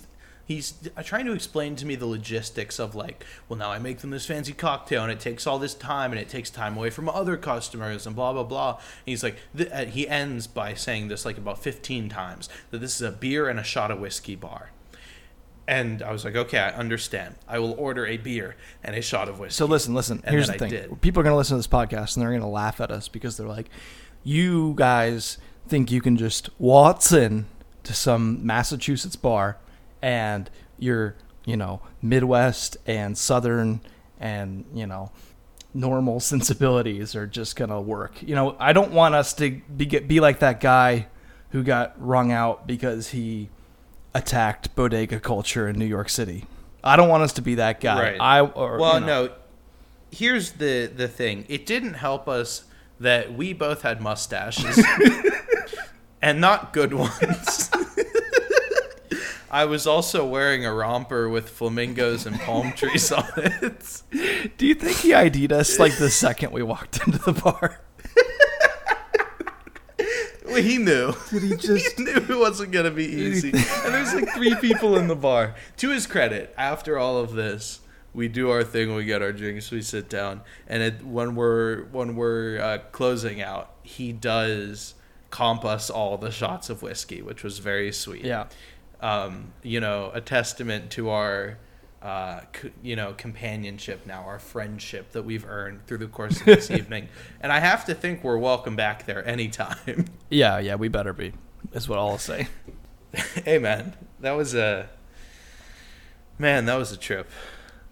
[SPEAKER 1] he's trying to explain to me the logistics of like, well now I make them this fancy cocktail and it takes all this time and it takes time away from other customers and blah blah blah. And he's like th- uh, he ends by saying this like about 15 times that this is a beer and a shot of whiskey bar. And I was like, okay, I understand. I will order a beer and a shot of whiskey.
[SPEAKER 2] So listen, listen.
[SPEAKER 1] And
[SPEAKER 2] Here's the
[SPEAKER 1] I
[SPEAKER 2] thing:
[SPEAKER 1] did.
[SPEAKER 2] people are going to listen to this podcast and they're going to laugh at us because they're like, "You guys think you can just waltz in to some Massachusetts bar and your, you know, Midwest and Southern and you know." normal sensibilities are just going to work. You know, I don't want us to be get, be like that guy who got wrung out because he attacked bodega culture in New York City. I don't want us to be that guy.
[SPEAKER 1] Right.
[SPEAKER 2] I or,
[SPEAKER 1] well,
[SPEAKER 2] you know.
[SPEAKER 1] no. Here's the the thing. It didn't help us that we both had mustaches and not good ones. I was also wearing a romper with flamingos and palm trees on it.
[SPEAKER 2] Do you think he ID'd us like the second we walked into the bar?
[SPEAKER 1] Well, he knew.
[SPEAKER 2] Did he just?
[SPEAKER 1] He knew it wasn't gonna be easy. And there's like three people in the bar. To his credit, after all of this, we do our thing. We get our drinks. We sit down, and it, when we're when we're uh, closing out, he does comp us all the shots of whiskey, which was very sweet.
[SPEAKER 2] Yeah.
[SPEAKER 1] Um, you know, a testament to our. Uh, c- you know, companionship now, our friendship that we've earned through the course of this evening, and I have to think we're welcome back there anytime.
[SPEAKER 2] Yeah, yeah, we better be. Is what I'll say.
[SPEAKER 1] hey man, that was a man. That was a trip.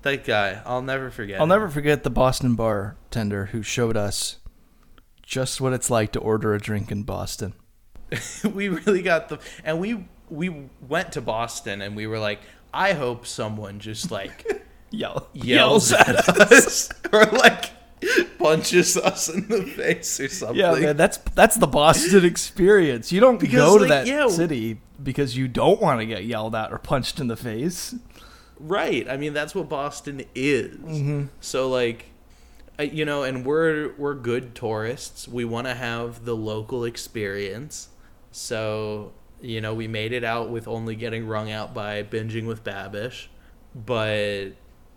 [SPEAKER 1] That guy, I'll never forget.
[SPEAKER 2] I'll
[SPEAKER 1] him.
[SPEAKER 2] never forget the Boston bartender who showed us just what it's like to order a drink in Boston.
[SPEAKER 1] we really got the, and we we went to Boston, and we were like, I hope someone just like
[SPEAKER 2] Yell,
[SPEAKER 1] yells at us or like punches us in the face or something.
[SPEAKER 2] Yeah, man, that's that's the Boston experience. You don't
[SPEAKER 1] Because,
[SPEAKER 2] go to
[SPEAKER 1] like,
[SPEAKER 2] that
[SPEAKER 1] yeah,
[SPEAKER 2] city because you don't want to get yelled at or punched in the face.
[SPEAKER 1] Right. I mean, that's what Boston is.
[SPEAKER 2] Mm-hmm.
[SPEAKER 1] So like, you know, and we're we're good tourists. We want to have the local experience. So you know, we made it out with only getting wrung out by binging with Babish. But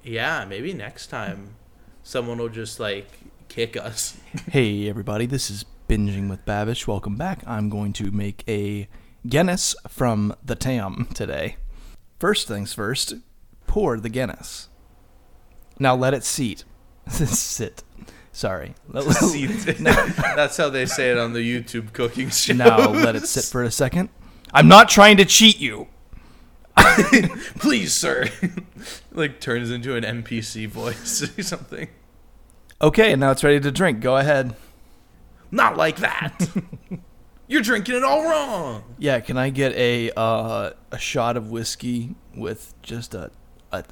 [SPEAKER 1] yeah, maybe next time someone will just like kick us.
[SPEAKER 2] Hey, everybody, this is Binging with Babish. Welcome back. I'm going to make a Guinness from the Tam today. First things first, pour the Guinness. Now let it seat. Sit. Sorry.
[SPEAKER 1] See, that's how they say it on the YouTube cooking show.
[SPEAKER 2] now let it sit for a second. I'm not trying to cheat you.
[SPEAKER 1] please, sir. like turns into an NPC voice or something.
[SPEAKER 2] Okay, and now it's ready to drink. Go ahead.
[SPEAKER 1] Not like that. You're drinking it all wrong.
[SPEAKER 2] Yeah, can I get a uh, a shot of whiskey with just a, a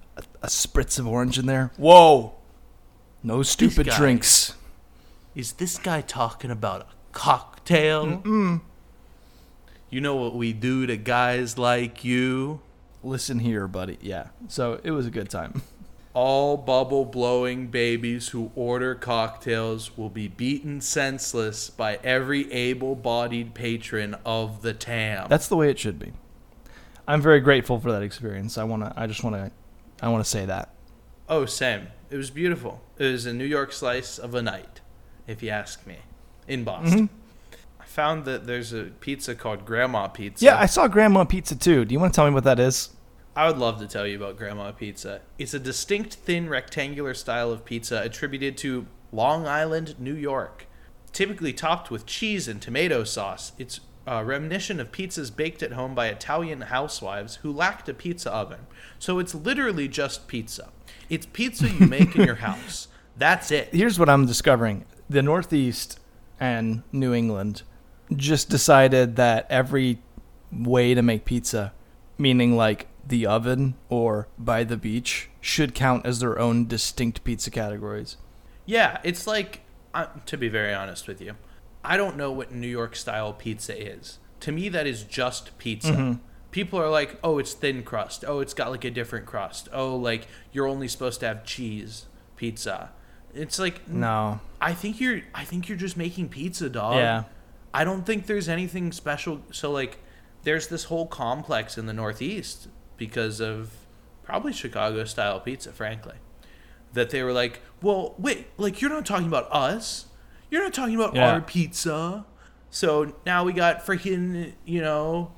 [SPEAKER 2] a spritz of orange in there? Whoa! No stupid
[SPEAKER 1] guys.
[SPEAKER 2] drinks.
[SPEAKER 1] Is this guy talking about a cocktail? Mm-mm. You know what we do to guys like you?
[SPEAKER 2] Listen here, buddy. Yeah. So it was a good time.
[SPEAKER 1] All bubble blowing babies who order cocktails will be beaten senseless by every able bodied patron of the TAM.
[SPEAKER 2] That's the way it should be. I'm very grateful for that experience. I wanna. I just wanna. I wanna say that.
[SPEAKER 1] oh, same. It was beautiful. It was a New York slice of a night, if you ask me, in mm-hmm. Boston. I found that there's a pizza called Grandma Pizza.
[SPEAKER 2] Yeah, I saw Grandma Pizza too. Do you want to tell me what that is?
[SPEAKER 1] I would love to tell you about Grandma Pizza. It's a distinct, thin, rectangular style of pizza attributed to Long Island, New York. Typically topped with cheese and tomato sauce, it's a reminiscent of pizzas baked at home by Italian housewives who lacked a pizza oven. So it's literally just pizza. It's pizza you make in your house. That's it.
[SPEAKER 2] Here's what I'm discovering: the Northeast and New England just decided that every way to make pizza, meaning like the oven or by the beach, should count as their own distinct pizza categories.
[SPEAKER 1] Yeah, it's like, uh, to be very honest with you, I don't know what New York style pizza is. To me, that is just pizza. People are like, oh, it's thin crust. Oh, it's got like a different crust. Oh, like you're only supposed to have cheese pizza. It's like,
[SPEAKER 2] No.
[SPEAKER 1] I think you're, I think you're just making pizza, dog.
[SPEAKER 2] Yeah.
[SPEAKER 1] I don't think there's anything special. So like, there's this whole complex in the Northeast because of probably Chicago style pizza, frankly. That they were like, well, wait, like you're not talking about us. You're not talking about
[SPEAKER 2] Yeah.
[SPEAKER 1] our pizza. So now we got freaking, you know,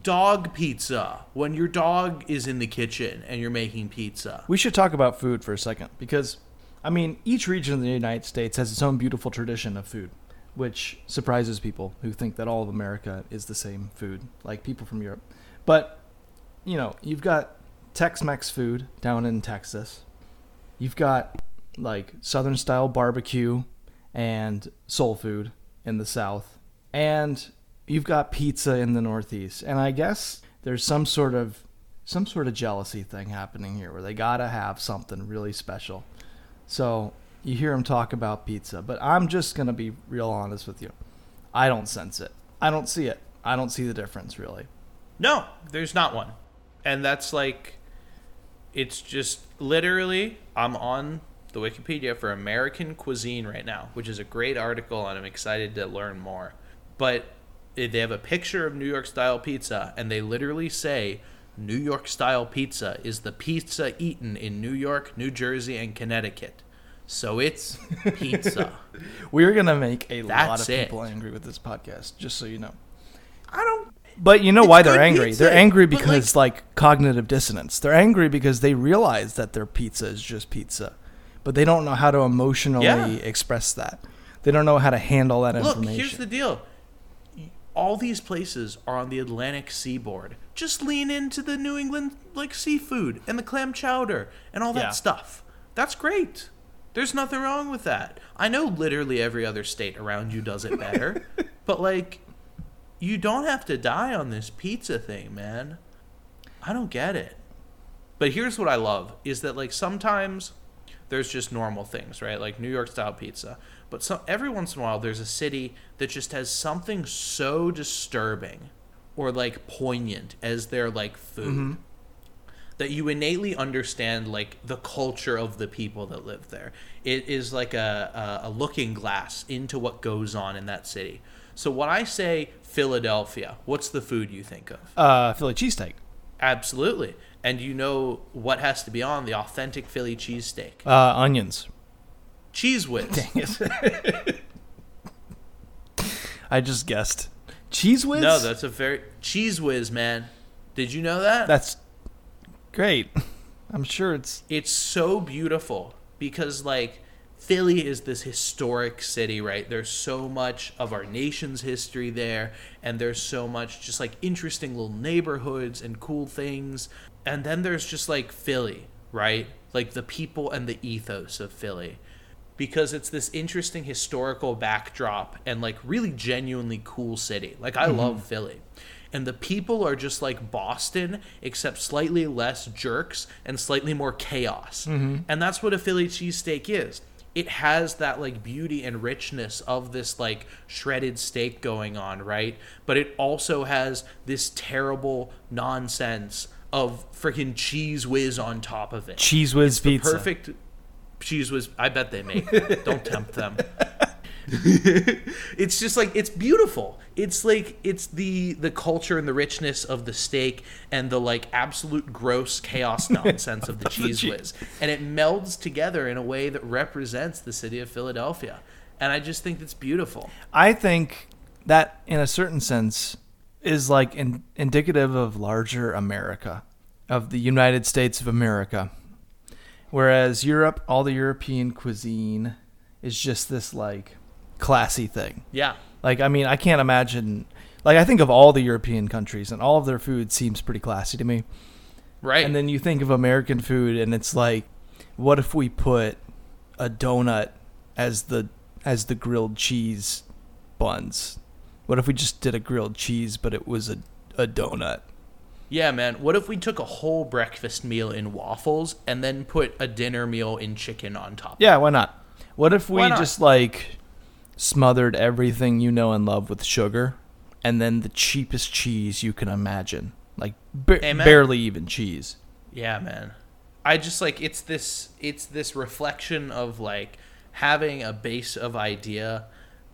[SPEAKER 1] dog pizza when your dog is in the kitchen and you're making pizza.
[SPEAKER 2] We should talk about food for a second because, I mean, each region of the United States has its own beautiful tradition of food, which surprises people who think that all of America is the same food, like people from Europe. But, you know, you've got Tex Mex food down in Texas, you've got like Southern style barbecue and soul food in the South, and you've got pizza in the Northeast. And I guess there's some sort of some sort of jealousy thing happening here where they gotta have something really special. So you hear them talk about pizza, but I'm just gonna be real honest with you. I don't sense it. I don't see it. I don't see the difference really.
[SPEAKER 1] No, there's not one. And that's like it's just literally I'm on the Wikipedia for American cuisine right now, which is a great article and I'm excited to learn more. But they have a picture of New York style pizza and they literally say New York style pizza is the pizza eaten in New York, New Jersey, and Connecticut. So it's pizza.
[SPEAKER 2] We're gonna make a lot of
[SPEAKER 1] it.
[SPEAKER 2] people angry with this podcast, just so you know.
[SPEAKER 1] I don't
[SPEAKER 2] But you know why they're angry?
[SPEAKER 1] pizza,
[SPEAKER 2] They're angry because like, cognitive dissonance. They're angry because they realize that their pizza is just pizza, but they don't know how to emotionally
[SPEAKER 1] Yeah.
[SPEAKER 2] express that. They don't know how to handle that
[SPEAKER 1] Look,
[SPEAKER 2] information.
[SPEAKER 1] here's the deal. All these places are on the Atlantic seaboard. Just lean into the New England like seafood and the clam chowder and all that
[SPEAKER 2] Yeah.
[SPEAKER 1] stuff. That's great. There's nothing wrong with that. I know literally every other state around you does it better, but like you don't have to die on this pizza thing, man. I don't get it. But here's what I love is that like sometimes there's just normal things, right? Like New York style pizza. But some every once in a while there's a city that just has something so disturbing or like poignant as their like food mm-hmm. That you innately understand like the culture of the people that live there. It is like a, a, a looking glass into what goes on in that city. So when I say Philadelphia, what's the food you think of?
[SPEAKER 2] uh, Philly cheesesteak,
[SPEAKER 1] Absolutely. And you know what has to be on the authentic Philly cheesesteak?
[SPEAKER 2] uh, onions.
[SPEAKER 1] Cheez Whiz. Dang it.
[SPEAKER 2] I just guessed. Cheez Whiz?
[SPEAKER 1] No, that's a very Cheez Whiz, man. Did you know that?
[SPEAKER 2] that's great. I'm sure it's
[SPEAKER 1] it's so beautiful because like Philly is this historic city, right? There's so much of our nation's history there, and there's so much just like interesting little neighborhoods and cool things. And then there's just like Philly, right? Like the people and the ethos of Philly. Because it's this interesting historical backdrop and like really genuinely cool city. Like I mm-hmm. love Philly. And the people are just like Boston, except slightly less jerks and slightly more chaos. Mm-hmm. And that's what a Philly cheesesteak is. It has that like beauty and richness of this like shredded steak going on, right? But it also has this terrible nonsense of freaking Cheez Whiz on top of it.
[SPEAKER 2] Cheez Whiz
[SPEAKER 1] The
[SPEAKER 2] pizza.
[SPEAKER 1] perfect Cheez Whiz. I bet they make. Don't tempt them. it's just like it's beautiful. It's like it's the the culture and the richness of the steak and the like absolute gross chaos nonsense of the
[SPEAKER 2] Cheez
[SPEAKER 1] Whiz, and it melds together in a way that represents the city of Philadelphia. And I just think it's beautiful.
[SPEAKER 2] I think that, in a certain sense, is like in, indicative of larger America, of the United States of America. Whereas Europe, all the European cuisine is just this like classy thing.
[SPEAKER 1] Yeah.
[SPEAKER 2] Like, I mean, I can't imagine. Like, I think of all the European countries, and all of their food seems pretty classy to me.
[SPEAKER 1] Right.
[SPEAKER 2] And then you think of American food, and it's like, what if we put a donut as the as the grilled cheese buns? What if we just did a grilled cheese, but it was a a donut?
[SPEAKER 1] Yeah, man. What if we took a whole breakfast meal in waffles and then put a dinner meal in chicken on top?
[SPEAKER 2] Yeah, why not? What if we just like smothered everything you know and love with sugar, and then the cheapest cheese you can imagine, like ba- barely even cheese?
[SPEAKER 1] Yeah, man. I just like it's this it's this reflection of like having a base of idea,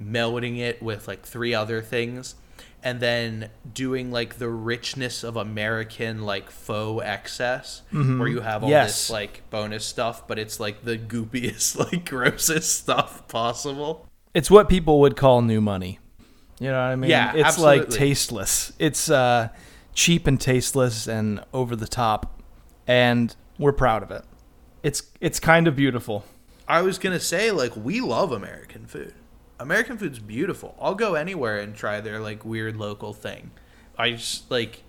[SPEAKER 1] melding it with like three other things, and then doing like the richness of American like faux excess, mm-hmm. where you have all
[SPEAKER 2] Yes.
[SPEAKER 1] this like bonus stuff, but it's like the goopiest, like grossest stuff possible.
[SPEAKER 2] It's what people would call new money. You know what I mean?
[SPEAKER 1] Yeah,
[SPEAKER 2] it's like tasteless. It's uh, cheap and tasteless and over the top, and we're proud of it. It's it's kind of beautiful.
[SPEAKER 1] I was gonna say like we love American food. American food's beautiful. I'll go anywhere and try their like weird local thing. I just like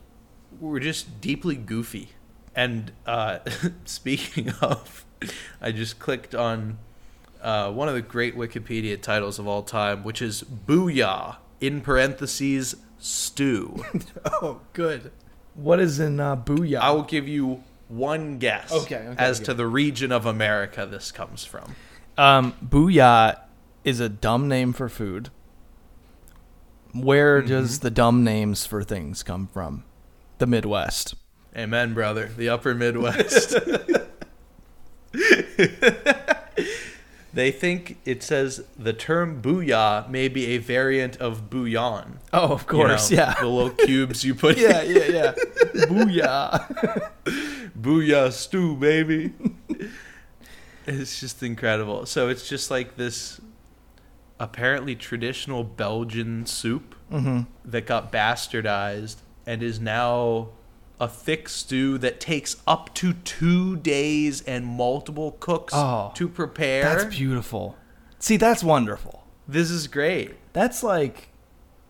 [SPEAKER 1] we're just deeply goofy. And uh, speaking of, I just clicked on uh, one of the great Wikipedia titles of all time, which is "Booyah" in parentheses stew.
[SPEAKER 2] Oh, good. What is in uh, Booyah?
[SPEAKER 1] I will give you one guess
[SPEAKER 2] Okay, okay,
[SPEAKER 1] as
[SPEAKER 2] okay.
[SPEAKER 1] to the region of America this comes from.
[SPEAKER 2] Um, booyah is a dumb name for food. Where does the dumb names for things come from? The Midwest.
[SPEAKER 1] Amen, brother. The upper Midwest. they think it says the term booyah may be a variant of bouillon.
[SPEAKER 2] Oh, of
[SPEAKER 1] You know,
[SPEAKER 2] course, yeah.
[SPEAKER 1] The little cubes you put in.
[SPEAKER 2] yeah, yeah, yeah. Booyah.
[SPEAKER 1] Booyah stew, baby. it's just incredible. So it's just like this apparently traditional Belgian soup
[SPEAKER 2] hmm
[SPEAKER 1] that got bastardized and is now a thick stew that takes up to two days and multiple cooks
[SPEAKER 2] Oh,
[SPEAKER 1] to prepare.
[SPEAKER 2] That's beautiful. See, that's wonderful.
[SPEAKER 1] this is great.
[SPEAKER 2] That's like,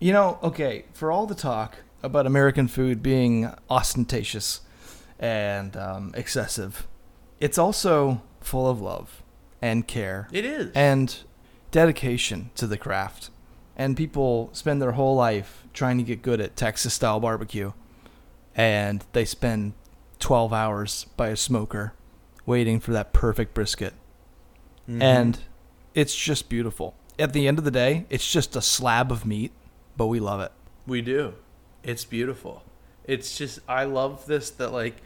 [SPEAKER 2] you know, okay, for all the talk about American food being ostentatious and um, excessive, it's also full of love and care
[SPEAKER 1] It is.
[SPEAKER 2] and dedication to the craft. And people spend their whole life trying to get good at Texas style barbecue. And they spend 12 hours by a smoker waiting for that perfect brisket.
[SPEAKER 1] Mhm.
[SPEAKER 2] And it's just beautiful. At the end of the day, it's just a slab of meat, but we love it.
[SPEAKER 1] We do. It's beautiful. It's just I love this that like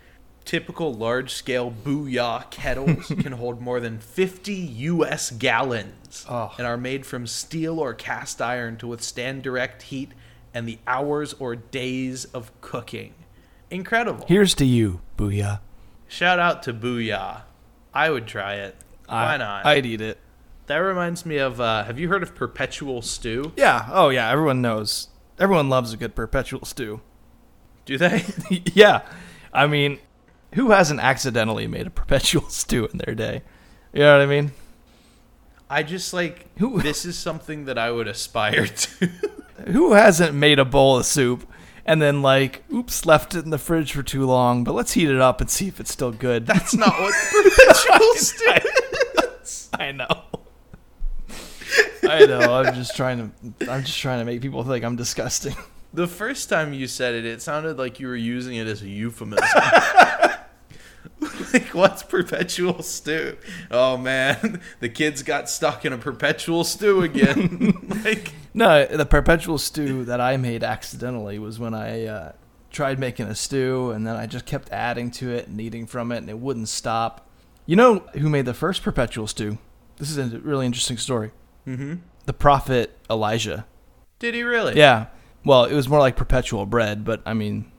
[SPEAKER 1] typical large scale booyah kettles can hold more than 50 US gallons
[SPEAKER 2] Oh.
[SPEAKER 1] and are made from steel or cast iron to withstand direct heat and the hours or days of cooking. Incredible.
[SPEAKER 2] Here's to you, Booyah.
[SPEAKER 1] Shout out to Booyah. I would try it. Why
[SPEAKER 2] I,
[SPEAKER 1] not?
[SPEAKER 2] I'd eat it.
[SPEAKER 1] that reminds me of uh, have you heard of perpetual stew?
[SPEAKER 2] Yeah. Oh, yeah. Everyone knows. Everyone loves a good perpetual stew.
[SPEAKER 1] Do they?
[SPEAKER 2] yeah. I mean, who hasn't accidentally made a perpetual stew in their day? You know what I mean?
[SPEAKER 1] I just like
[SPEAKER 2] Who-
[SPEAKER 1] this is something that I would aspire to.
[SPEAKER 2] Who hasn't made a bowl of soup and then, like, oops, left it in the fridge for too long, but let's heat it up and see if it's still good?
[SPEAKER 1] That's not what perpetual stew is.
[SPEAKER 2] I know. I know. I'm just trying to. I'm just trying to make people think I'm disgusting.
[SPEAKER 1] The first time you said it, it sounded like you were using it as a euphemism. like, what's perpetual stew? Oh man, the kids got stuck in a perpetual stew again. like,
[SPEAKER 2] No, the perpetual stew that I made accidentally was when I uh, tried making a stew, and then I just kept adding to it and eating from it, and it wouldn't stop. You know who made the first perpetual stew? This is a really interesting story.
[SPEAKER 1] mm-hmm.
[SPEAKER 2] The prophet Elijah.
[SPEAKER 1] did he really?
[SPEAKER 2] Yeah. Well, it was more like perpetual bread, but I mean,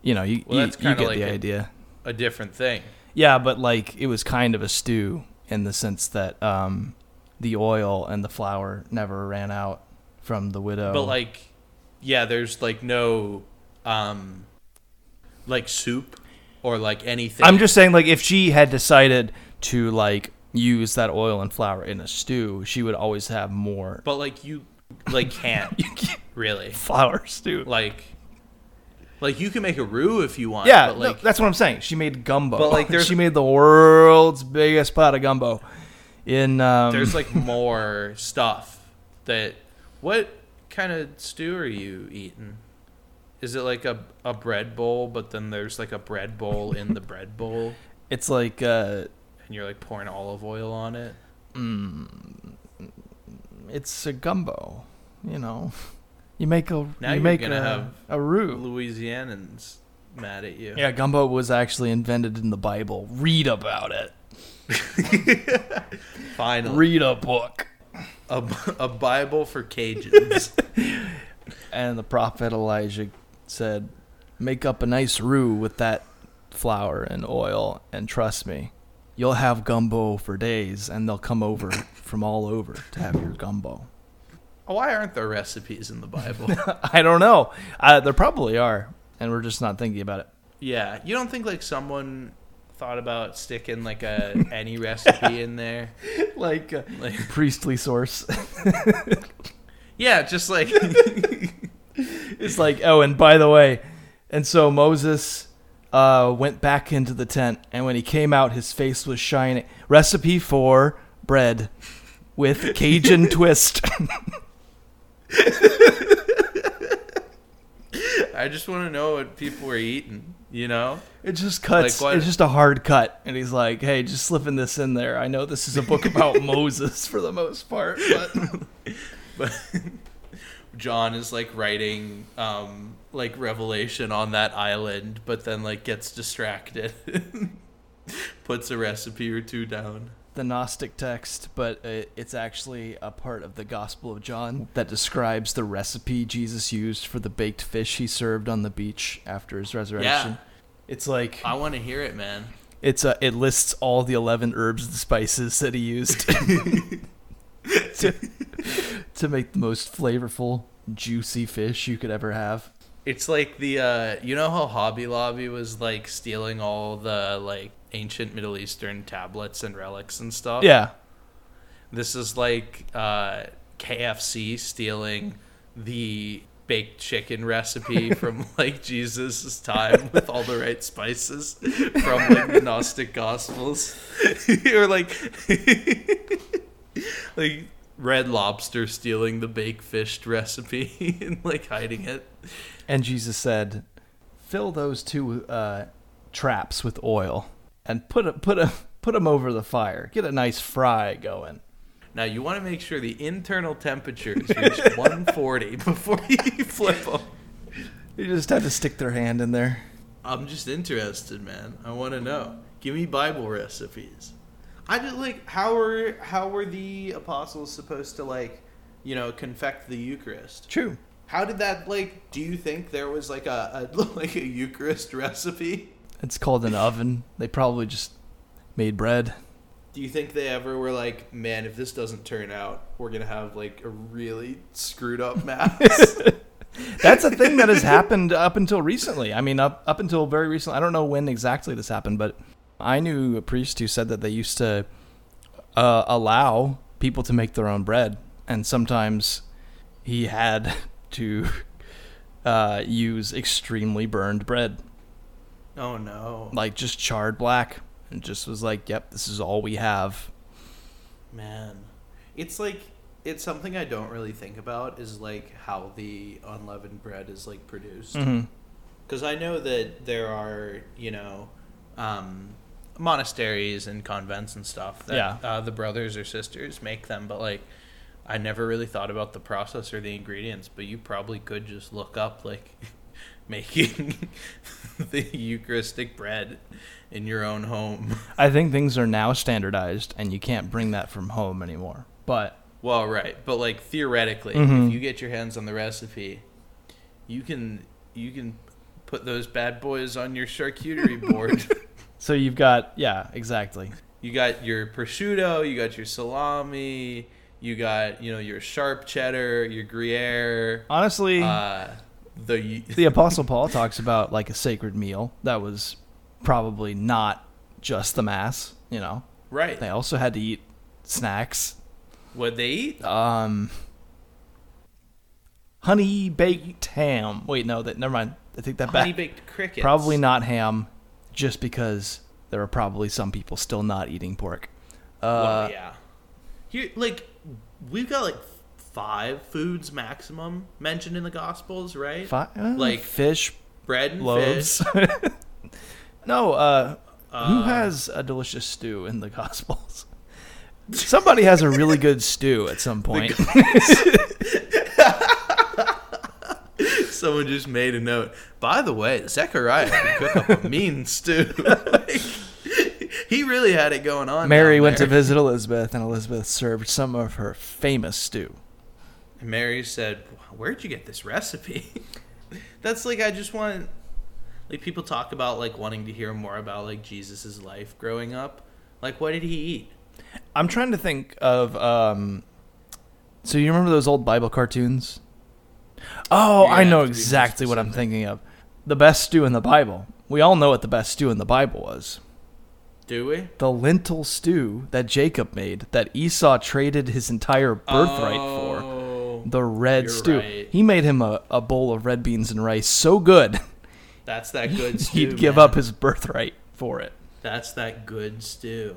[SPEAKER 2] you know, you,
[SPEAKER 1] Well,
[SPEAKER 2] you, you get
[SPEAKER 1] like
[SPEAKER 2] the
[SPEAKER 1] a-
[SPEAKER 2] idea.
[SPEAKER 1] A different thing.
[SPEAKER 2] Yeah, but like it was kind of a stew in the sense that um, the oil and the flour never ran out from the widow.
[SPEAKER 1] But like, yeah, there's like no, um, like soup or like anything.
[SPEAKER 2] I'm just saying, like, if she had decided to like use that oil and flour in a stew, she would always have more
[SPEAKER 1] But like you, like can't really
[SPEAKER 2] flour stew.
[SPEAKER 1] like, like you can make a roux if you want.
[SPEAKER 2] yeah,
[SPEAKER 1] but
[SPEAKER 2] no, that's what I'm saying. She made gumbo.
[SPEAKER 1] But, like, there's-
[SPEAKER 2] she made the world's biggest pot of gumbo. In um,
[SPEAKER 1] there's like more stuff that. What kind of stew are you eating? Is it like a a bread bowl, but then there's like a bread bowl in the bread bowl,
[SPEAKER 2] it's like uh,
[SPEAKER 1] and you're like pouring olive oil on it?
[SPEAKER 2] it's a gumbo. You know, you make a
[SPEAKER 1] Now
[SPEAKER 2] you
[SPEAKER 1] you're
[SPEAKER 2] make a,
[SPEAKER 1] have
[SPEAKER 2] a roux.
[SPEAKER 1] Louisianans mad at you.
[SPEAKER 2] Yeah, gumbo was actually invented in the Bible. Read about it.
[SPEAKER 1] Finally,
[SPEAKER 2] Read a book.
[SPEAKER 1] a, a Bible for Cajuns.
[SPEAKER 2] And the prophet Elijah said, Make up a nice roux with that flour and oil, and trust me, you'll have gumbo for days, and they'll come over from all over to have your gumbo.
[SPEAKER 1] Why aren't there recipes in the Bible?
[SPEAKER 2] I don't know. Uh, there probably are, and we're just not thinking about it.
[SPEAKER 1] yeah, you don't think like someone thought about sticking like a any recipe in there?
[SPEAKER 2] Like a
[SPEAKER 1] Like,
[SPEAKER 2] priestly source.
[SPEAKER 1] yeah, just like
[SPEAKER 2] it's like, oh, and by the way, and so Moses uh, went back into the tent, and when he came out, his face was shining. Recipe for bread with Cajun twist.
[SPEAKER 1] I just want to know what people were eating. You know,
[SPEAKER 2] It just cuts.
[SPEAKER 1] Like what-
[SPEAKER 2] it's just a hard cut, and he's like, "Hey, just slipping this in there. I know this is a book about Moses for the most part, but
[SPEAKER 1] but John is like writing um like Revelation on that island, but then like gets distracted, puts a recipe or two down.
[SPEAKER 2] The Gnostic text, but it, it's actually a part of the Gospel of John that describes the recipe Jesus used for the baked fish he served on the beach after his resurrection.
[SPEAKER 1] Yeah.
[SPEAKER 2] It's like
[SPEAKER 1] I want to hear it, man.
[SPEAKER 2] it's a, it lists all the 11 herbs and spices that he used to, to make the most flavorful, juicy fish you could ever have.
[SPEAKER 1] It's like the uh you know how Hobby Lobby was like stealing all the like ancient Middle Eastern tablets and relics and stuff.
[SPEAKER 2] Yeah.
[SPEAKER 1] This is like uh KFC stealing the baked chicken recipe from like Jesus' time with all the right spices from like the Gnostic Gospels. or like like Red Lobster stealing the baked fished recipe and like hiding it.
[SPEAKER 2] And Jesus said, "Fill those two uh, traps with oil and put a, put a, put them over the fire. Get a nice fry going."
[SPEAKER 1] Now you want to make sure the internal temperatures reach 140 before you flip them.
[SPEAKER 2] You just have to stick their hand in there.
[SPEAKER 1] I'm just interested, man. I want to know. Give me Bible recipes. I just like how were how were the apostles supposed to like, you know, confect the Eucharist?
[SPEAKER 2] True.
[SPEAKER 1] How did that like? Do you think there was like a, a like a Eucharist recipe?
[SPEAKER 2] It's called an oven. They probably just made bread.
[SPEAKER 1] Do you think they ever were like, man, if this doesn't turn out, we're gonna have like a really screwed up mass?
[SPEAKER 2] That's a thing that has happened up until recently. I mean, up up until very recently. I don't know when exactly this happened, but I knew a priest who said that they used to uh, allow people to make their own bread, and sometimes he had to uh, use extremely burned bread,
[SPEAKER 1] oh no,
[SPEAKER 2] like just charred black, and just was like, "Yep, this is all we have."
[SPEAKER 1] man. It's like it's something I don't really think about is like how the unleavened bread is like produced. because I know that there are you know um, monasteries and convents and stuff that
[SPEAKER 2] Yeah.
[SPEAKER 1] uh, the brothers or sisters make them, but like I never really thought about the process or the ingredients. But you probably could just look up like making the Eucharistic bread in your own home.
[SPEAKER 2] I think things are now standardized, and you can't bring that from home anymore. But
[SPEAKER 1] Well, right, but like theoretically,
[SPEAKER 2] Mhm.
[SPEAKER 1] if you get your hands on the recipe, you can you can put those bad boys on your charcuterie board.
[SPEAKER 2] so you've got yeah, exactly.
[SPEAKER 1] You got your prosciutto, you got your salami, you got you know your sharp cheddar, your Gruyere.
[SPEAKER 2] Honestly,
[SPEAKER 1] Uh, the
[SPEAKER 2] the apostle paul talks about like a sacred meal that was probably not just the mass you know
[SPEAKER 1] right.
[SPEAKER 2] they also had to eat snacks
[SPEAKER 1] What they eat?
[SPEAKER 2] um honey baked ham wait no that never mind i take that
[SPEAKER 1] Honey baked crickets.
[SPEAKER 2] probably not ham just because there are probably some people still not eating pork uh
[SPEAKER 1] Well, yeah. Here, like we've got like five foods maximum mentioned in the Gospels, right?
[SPEAKER 2] fi- uh,
[SPEAKER 1] like
[SPEAKER 2] fish
[SPEAKER 1] bread and
[SPEAKER 2] loaves
[SPEAKER 1] fish.
[SPEAKER 2] no uh who
[SPEAKER 1] Uh,
[SPEAKER 2] has a delicious stew in the gospels somebody has a really good stew at some point
[SPEAKER 1] Someone just made a note. By the way, Zechariah can cook up a mean stew. Like, he really had it going on.
[SPEAKER 2] mary went to visit elizabeth and elizabeth served some of her famous stew
[SPEAKER 1] And Mary said, "Where'd you get this recipe?" That's like I just want like people talk about like wanting to hear more about like Jesus's life growing up. Like what did he eat?
[SPEAKER 2] i'm trying to think of um so you remember those old bible cartoons oh i know
[SPEAKER 1] have to be more
[SPEAKER 2] exactly what i'm thinking of the best stew in the bible we all know what the best stew in the bible was
[SPEAKER 1] Do we?
[SPEAKER 2] the lentil stew that Jacob made that Esau traded his entire birthright for.
[SPEAKER 1] Oh,
[SPEAKER 2] The red stew.
[SPEAKER 1] right.
[SPEAKER 2] He made him a, a bowl of red beans and rice so good
[SPEAKER 1] That's that good stew.
[SPEAKER 2] he'd give
[SPEAKER 1] man.
[SPEAKER 2] up his birthright for it.
[SPEAKER 1] That's that good stew.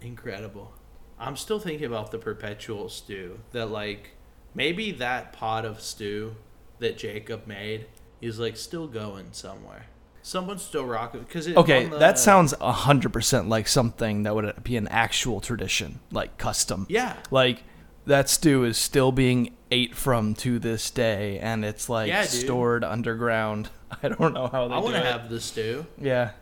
[SPEAKER 1] Incredible. I'm still thinking about the perpetual stew. That like maybe that pot of stew that Jacob made is like still going somewhere. Someone's still rocking because
[SPEAKER 2] Okay, that sounds hundred percent like something that would be an actual tradition, like custom.
[SPEAKER 1] Yeah.
[SPEAKER 2] Like that stew is still being ate from to this day, and it's like
[SPEAKER 1] Yeah,
[SPEAKER 2] stored underground. I don't know how they
[SPEAKER 1] I want to have the stew.
[SPEAKER 2] yeah,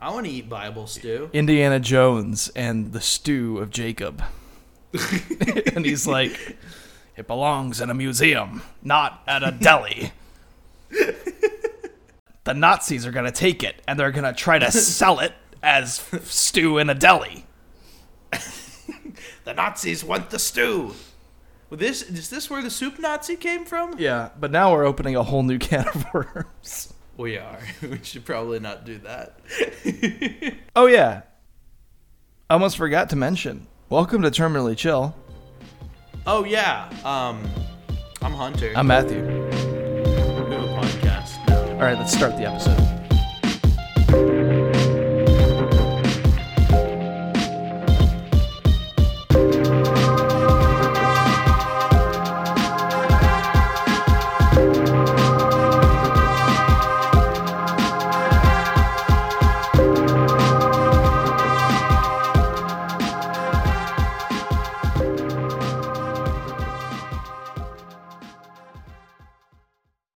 [SPEAKER 1] I want to eat Bible stew.
[SPEAKER 2] Indiana Jones and the stew of Jacob, and he's like, it belongs in a museum, not at a deli. the Nazis are gonna take it, and they're gonna try to sell it as stew in a deli.
[SPEAKER 1] The Nazis want the stew. Well, this is this where the soup Nazi came from?
[SPEAKER 2] Yeah, but now we're opening a whole new can of worms.
[SPEAKER 1] We are. we should probably not do that.
[SPEAKER 2] Oh yeah, almost forgot to mention. Welcome to Terminally Chill.
[SPEAKER 1] Oh yeah. Um, I'm Hunter.
[SPEAKER 2] I'm Matthew.
[SPEAKER 1] We have a podcast now.
[SPEAKER 2] All right, let's start the episode.